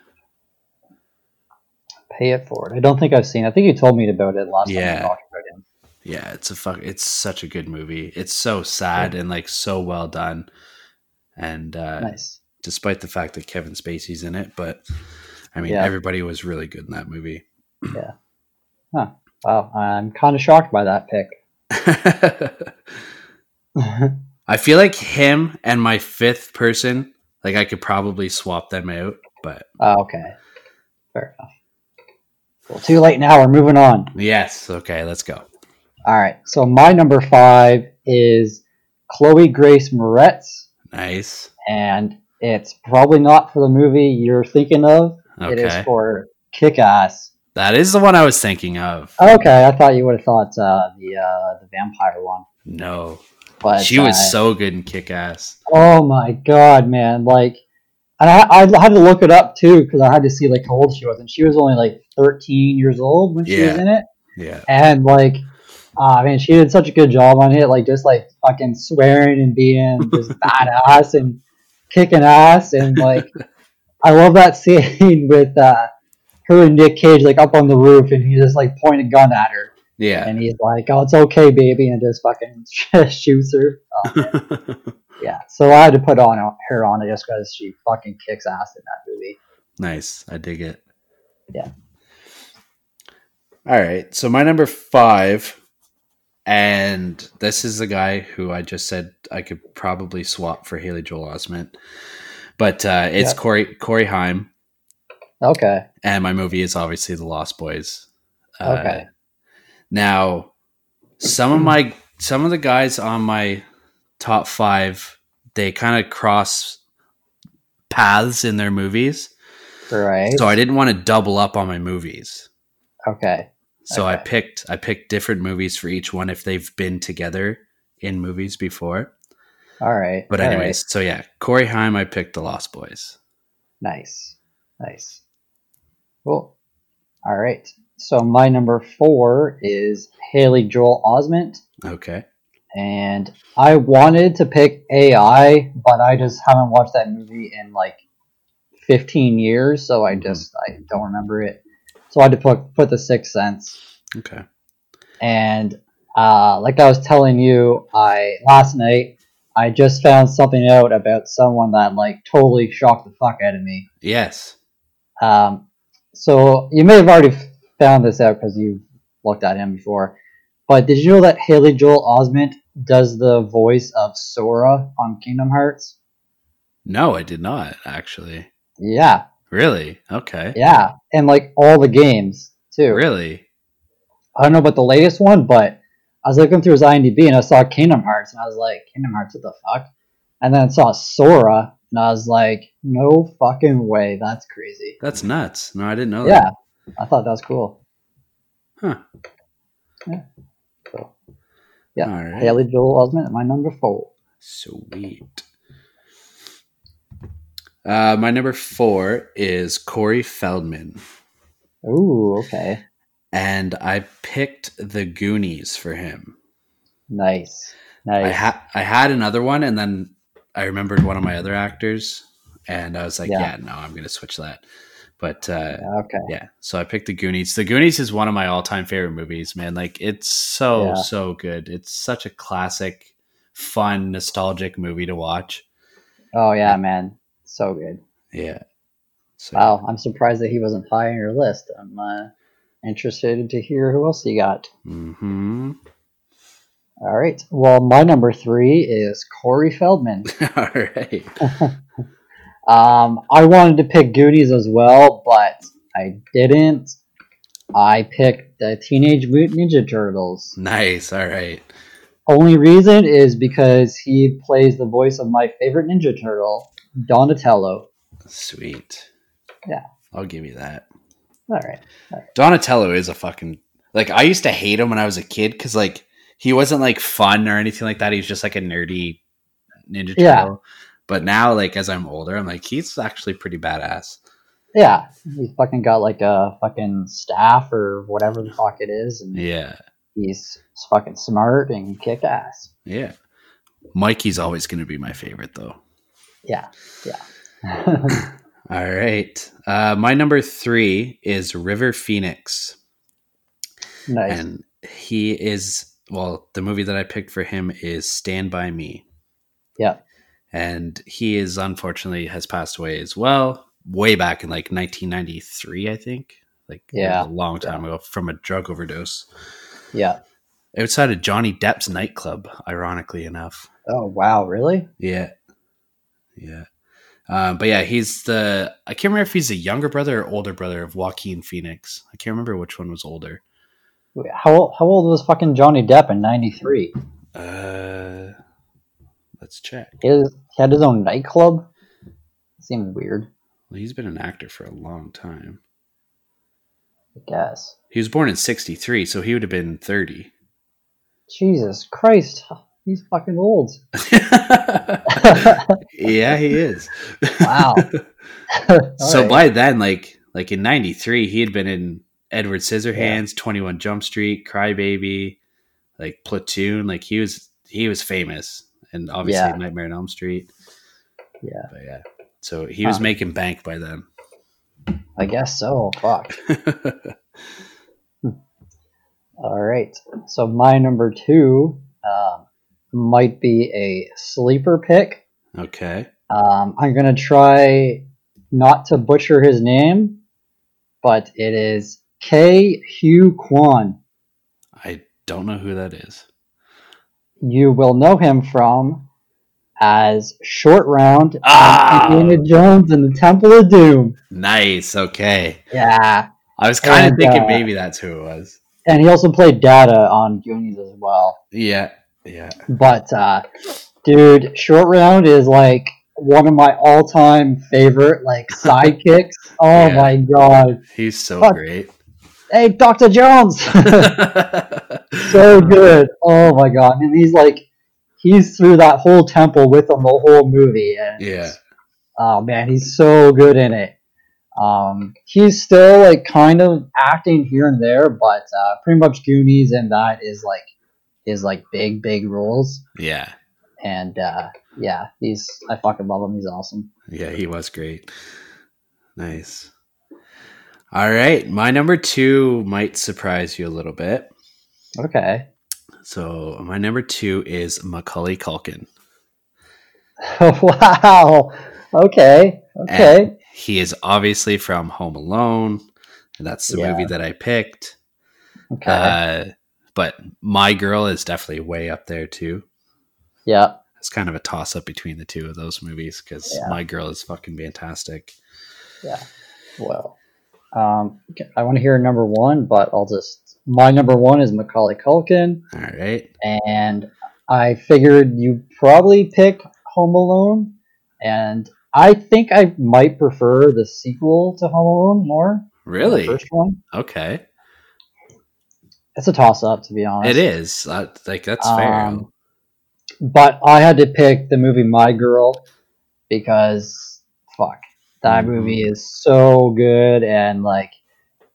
Pay it forward. I don't think I've seen. I think you told me about it last time Yeah. we talked about him. Yeah, it's a fuck. It's such a good movie. It's so sad and like so well done. And uh, Nice. despite the fact that Kevin Spacey's in it, but I mean, Yeah. everybody was really good in that movie. Yeah. Huh. Wow, I'm kind of shocked by that pick. I feel like him and my fifth person, like I could probably swap them out, but Oh, okay, fair enough. Well, too late now. We're moving on. yes, okay, let's go. All right. So my number five is Chloe Grace Moretz, Nice. and it's probably not for the movie you're thinking of. Okay. It is for Kick Ass. That is the one I was thinking of. Okay, I thought you would have thought uh, the uh, the vampire one, No. but she was uh, so good in Kick Ass. Oh my god, man! Like, and I, I had to look it up too because I had to see like how old she was, and she was only like 13 years old when she was in it, Yeah. and like, ah, man, she did such a good job on it, like just like fucking swearing and being just badass and kicking ass, and like, I love that scene with uh, her and Nick Cage like up on the roof, and he just like pointing a gun at her, Yeah. and he's like, "Oh, it's okay, baby," and just fucking shoots her. Oh, yeah, so I had to put on her on it just because she fucking kicks ass in that movie. nice. I dig it. Yeah. All right. So my number five, and this is the guy who I just said I could probably swap for Haley Joel Osment, but uh, it's Yeah. Corey Corey Haim. Okay, and my movie is obviously The Lost Boys. Uh, Okay. Now, some of my some of the guys on my top five, they kind of cross paths in their movies, right. so I didn't want to double up on my movies. okay, So I picked I picked different movies for each one if they've been together in movies before. all right. But all right. anyways, so yeah, Corey Haim, I picked The Lost Boys. nice, nice, cool. All right. So my number four is Haley Joel Osment, Okay. And I wanted to pick AI, but I just haven't watched that movie in like 15 years, so I just I don't remember it. So I had to put put the Sixth Sense. Okay. and uh, like I was telling you, I last night I just found something out about someone that like totally shocked the fuck out of me. Yes. Um, so you may have already found this out because you looked at him before, but did you know that Haley Joel Osment does the voice of Sora on Kingdom Hearts? No, I did not actually. Yeah, Really? Okay. yeah, and like all the games too. Really? I don't know about the latest one, but I was looking through his IMDb and I saw Kingdom Hearts and I was like, Kingdom Hearts, what the fuck? And then I saw Sora and I was like, no fucking way, that's crazy. That's nuts. No, I didn't know Yeah, that. I thought that was cool. Huh. Yeah. Yeah, All right. Haley Joel Osment at my number four. Sweet. Uh, my number four is Corey Feldman, Ooh, okay, and I picked The Goonies for him. nice, nice. I had I had another one, and then I remembered one of my other actors, and I was like, Yeah. yeah, no, I'm gonna switch that. But uh, okay, yeah, so I picked The Goonies. The Goonies is one of my all-time favorite movies, man. Like it's so Yeah. so good. It's such a classic, fun, nostalgic movie to watch. oh yeah, man, so good. Yeah. So, Wow, I'm surprised that he wasn't high on your list. I'm uh, interested to hear who else you got. hmm All right. Well, my number three is Corey Feldman. All right. Um, I wanted to pick Goonies as well, but I didn't. I picked the Teenage Mutant Ninja Turtles. Nice. All right. Only reason is because he plays the voice of my favorite Ninja Turtle, Donatello. Sweet. Yeah. I'll give you that. All right. Donatello is a fucking like I used to hate him when I was a kid because like he wasn't like fun or anything like that. He was just like a nerdy ninja turtle. Yeah. But now, like as I'm older, I'm like he's actually pretty badass. Yeah, he's fucking got like a fucking staff or whatever the fuck it is, and Yeah. he's fucking smart and kick ass. Yeah. Mikey's always going to be my favorite though. Yeah, yeah. All right. Uh, my number three is River Phoenix. Nice. And he is, well, the movie that I picked for him is Stand By Me. yeah. And he is unfortunately has passed away as well, way back in like 1993, I think. Like, Yeah. a long time ago from a drug overdose. Yeah. Outside of Johnny Depp's nightclub, ironically enough. Oh wow, really? Yeah. Yeah. Um, but yeah, he's the. I can't remember if he's the younger brother or older brother of Joaquin Phoenix. I can't remember which one was older. How old- how old was fucking Johnny Depp in '93? Uh, let's check. He, he had his own nightclub. Seems weird. Well, he's been an actor for a long time. I guess. He was born in 63, so he would have been 30. Jesus Christ, he's fucking old. yeah, he is. Wow. so Alright. by then, like like in '93, he had been in Edward Scissorhands, Twenty One Jump Street, Crybaby, like Platoon. Like he was he was famous, and obviously Yeah. Nightmare on Elm Street. Yeah. But yeah, so he was Huh. making bank by then. I guess so. Fuck. All right. So my number two um, might be a sleeper pick. okay, Um, I'm gonna try not to butcher his name, but it is Ke Huy Quan. I don't know who that is. You will know him from as Short Round Ah! Indiana Jones and the Temple of Doom. Nice. Okay, Yeah, I was kind of thinking uh, maybe that's who it was. and he also played Data on Goonies as well. Yeah, yeah. But uh, dude, Short Round is like one of my all-time favorite like sidekicks. Oh Yeah. my god! He's so Fuck. great. Hey, Doctor Jones. so good. Oh my god! And he's like, he's through that whole temple with him the whole movie, and Yeah. oh man, he's so good in it. Um, he's still like kind of acting here and there, but uh, pretty much Goonies and that is like his like big big roles, Yeah. and uh, yeah, he's I fucking love him. He's awesome. Yeah, he was great. Nice. All right, my number two might surprise you a little bit. Okay. So my number two is Macaulay Culkin. wow. Okay. Okay. And he is obviously from Home Alone, and that's the Yeah. movie that I picked. Okay. Uh, but My Girl is definitely way up there too. yeah. It's kind of a toss up between the two of those movies because Yeah. My Girl is fucking fantastic. Yeah. Well, um, I want to hear number one, but I'll just my number one is Macaulay Culkin, All right. and I figured you probably pick Home Alone, and I think I might prefer the sequel to Home Alone more. Really? first one. Okay. It's a toss up, to be honest. It is. Uh, like that's fair. Um, but I had to pick the movie My Girl because fuck, that Mhm. movie is so good and like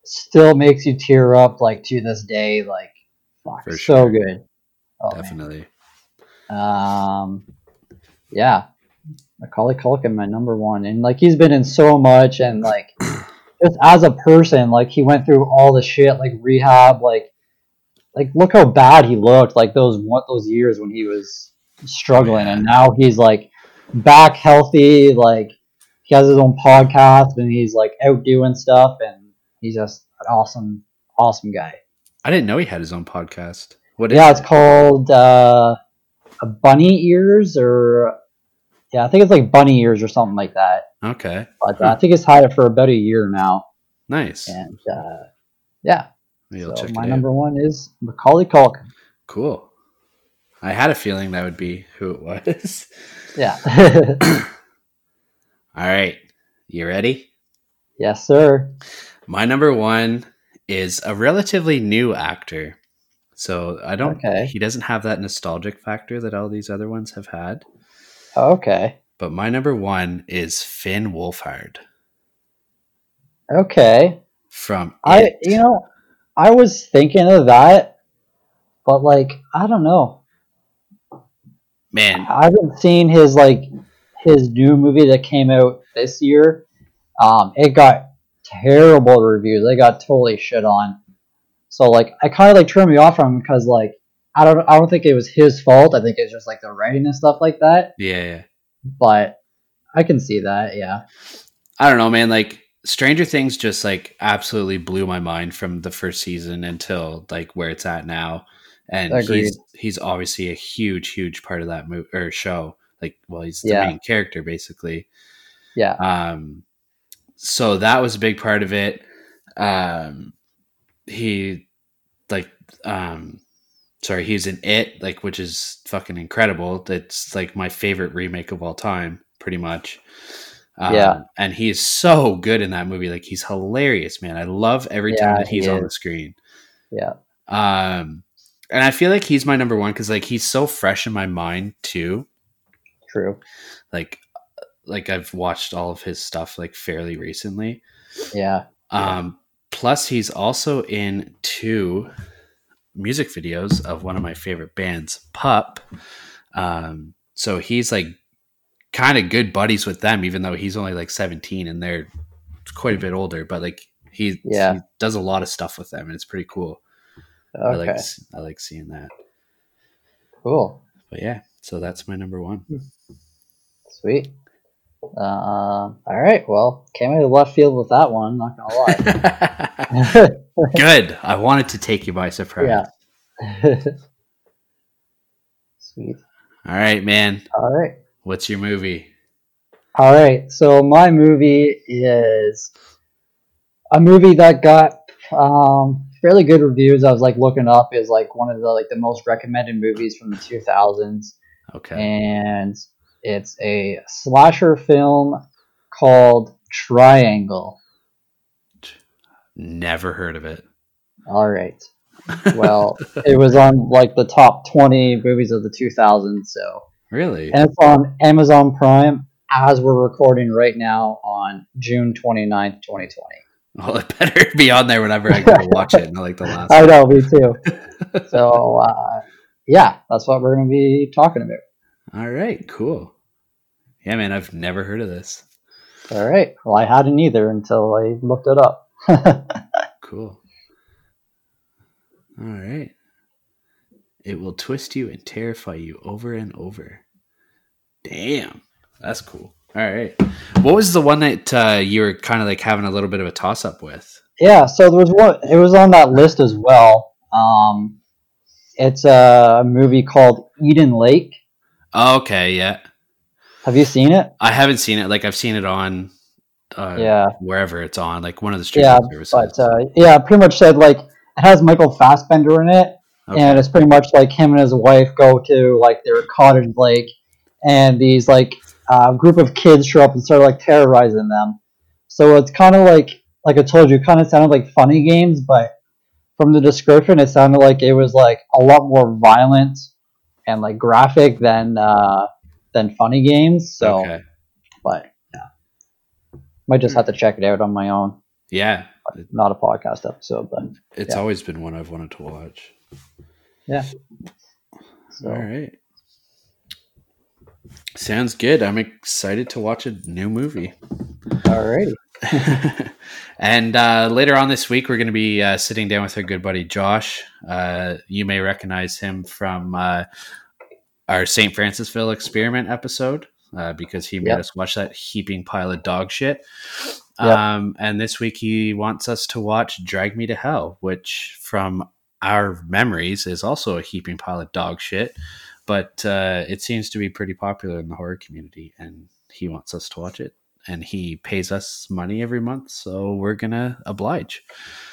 still makes you tear up like to this day. Like fuck, For so sure. good. Oh, man. Definitely. Um, yeah, Macaulay Culkin, my number one, and like he's been in so much, and like just as a person, like he went through all the shit, like rehab, like like look how bad he looked, like those what those years when he was struggling, and now he's like back healthy, like he has his own podcast, and he's like out doing stuff, and he's just an awesome, awesome guy. I didn't know he had his own podcast. What is Yeah, it? it's called uh, a bunny ears, or yeah, I think it's like bunny ears or something like that. Okay. But uh, I think it's had it for about a year now, Nice. and uh, yeah. Maybe so my number out. one is Macaulay Culkin. Cool. I had a feeling that would be who it was. Yeah. All right. You ready? yes, sir. My number one is a relatively new actor. So I don't Okay. he doesn't have that nostalgic factor that all these other ones have had. Okay. But my number one is Finn Wolfhard Okay. from I It. you know I was thinking of that, but like I don't know. Man, I haven't seen his like his new movie that came out this year, Um, it got terrible reviews. They got totally shit on. So like, I kind of like turned me off from him because like, I don't, I don't think it was his fault. I think it's just like the writing and stuff like that. Yeah, yeah. But I can see that. Yeah. I don't know, man. Like Stranger Things just like absolutely blew my mind from the first season until like where it's at now. And Agreed. he's he's obviously a huge, huge part of that movie or show. Like, well, he's the Yeah. main character basically. Yeah. Um, so that was a big part of it. Um, he like um, sorry, he's in it like which is fucking incredible. That's like my favorite remake of all time, pretty much. Um, Yeah. and he is so good in that movie. Like he's hilarious, man. I love every time that he's he on the screen. Yeah. Um, and I feel like he's my number one because like he's so fresh in my mind too. True. Like, like I've watched all of his stuff like fairly recently. Yeah. Um, plus he's also in two music videos of one of my favorite bands, Pup. Um, so he's like kind of good buddies with them, even though he's only like 17 and they're quite a bit older, but like he, Yeah. he does a lot of stuff with them and it's pretty cool. I like Okay. I like seeing that. Cool. But yeah, so that's my number one. Sweet. Um. all right. Well, came out of left field with that one. Not gonna lie. Good. I wanted to take you by surprise. yeah. Sweet. All right, man. All right. What's your movie? All right. So my movie is a movie that got um, fairly good reviews. I was like looking up is like one of the like the most recommended movies from the 2000s, Okay. and it's a slasher film called Triangle. Never heard of it. All right. Well, it was on like the top 20 movies of the 2000s. So, Really? and it's on Amazon Prime as we're recording right now on June 29th, 2020. Well, it better be on there whenever I go to watch it. I like the last. I know, me too. So, uh, yeah, that's what we're going to be talking about. All right. Cool. Yeah, man. I've never heard of this. All right. Well, I hadn't either until I looked it up. Cool. All right. It will twist you and terrify you over and over. Damn. That's cool. All right. What was the one that uh, you were kind of like having a little bit of a toss up with? yeah, so there was one, it was on that list as well. Um, it's a movie called Eden Lake. Oh, okay. Yeah. Have you seen it? I haven't seen it. Like I've seen it on, uh, Yeah. wherever it's on, like one of the streaming Yeah, services. But uh, yeah, pretty much said like it has Michael Fassbender in it, Okay. and it's pretty much like him and his wife go to like their cottage lake, and these like uh, group of kids show up and start like terrorizing them. So it's kind of like like I told you, kind of sounded like funny games, but from the description, it sounded like it was like a lot more violent and like graphic than uh, than funny games. So, okay. but yeah, might just have to check it out on my own. Yeah. Not a podcast episode, but It's Yeah. always been one I've wanted to watch. yeah. So, All right. Sounds good. I'm excited to watch a new movie. alrighty. and uh, later on this week, we're going to be uh, sitting down with our good buddy Josh. Uh, you may recognize him from uh, our St. Francisville experiment episode uh, because he made Yep. us watch that heaping pile of dog shit. Yep. Um, and this week, he wants us to watch Drag Me to Hell, which from our memories is also a heaping pile of dog shit. But uh, it seems to be pretty popular in the horror community, and he wants us to watch it and he pays us money every month, so we're gonna oblige.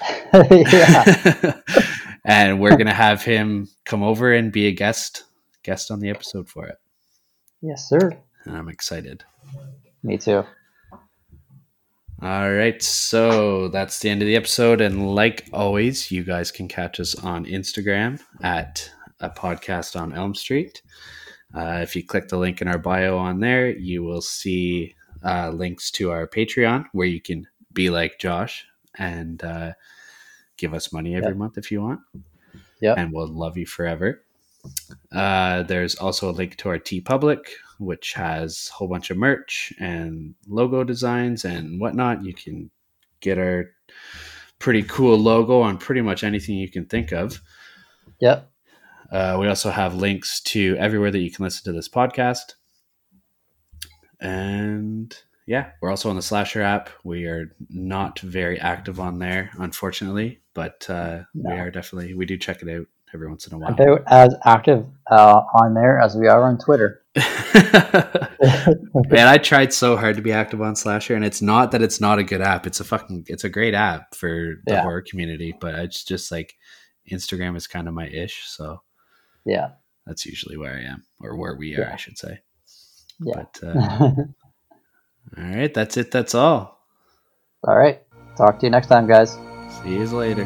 yeah. and we're gonna have him come over and be a guest guest on the episode for it. Yes, sir. And I'm excited. Me too. All right, so that's the end of the episode. And like always, you guys can catch us on Instagram at a podcast on Elm Street. Uh, if you click the link in our bio on there, you will see uh, links to our Patreon where you can be like Josh and uh, give us money every Yep. month if you want. Yep. And we'll love you forever. Uh, there's also a link to our TeePublic, which has a whole bunch of merch and logo designs and whatnot. You can get our pretty cool logo on pretty much anything you can think of. Yep. Uh, we also have links to everywhere that you can listen to this podcast. And yeah, we're also on the Slasher app. We are not very active on there, unfortunately, but uh, No. we are definitely we do check it out every once in a while. About as active uh, on there as we are on Twitter. Man, I tried so hard to be active on Slasher, and it's not that it's not a good app. It's a fucking it's a great app for the Yeah. horror community, but it's just like Instagram is kind of my ish, so yeah. that's usually where I am, or where we are, Yeah. I should say. Yeah. But uh, all right, that's it. That's all. All right. Talk to you next time, guys. See you later.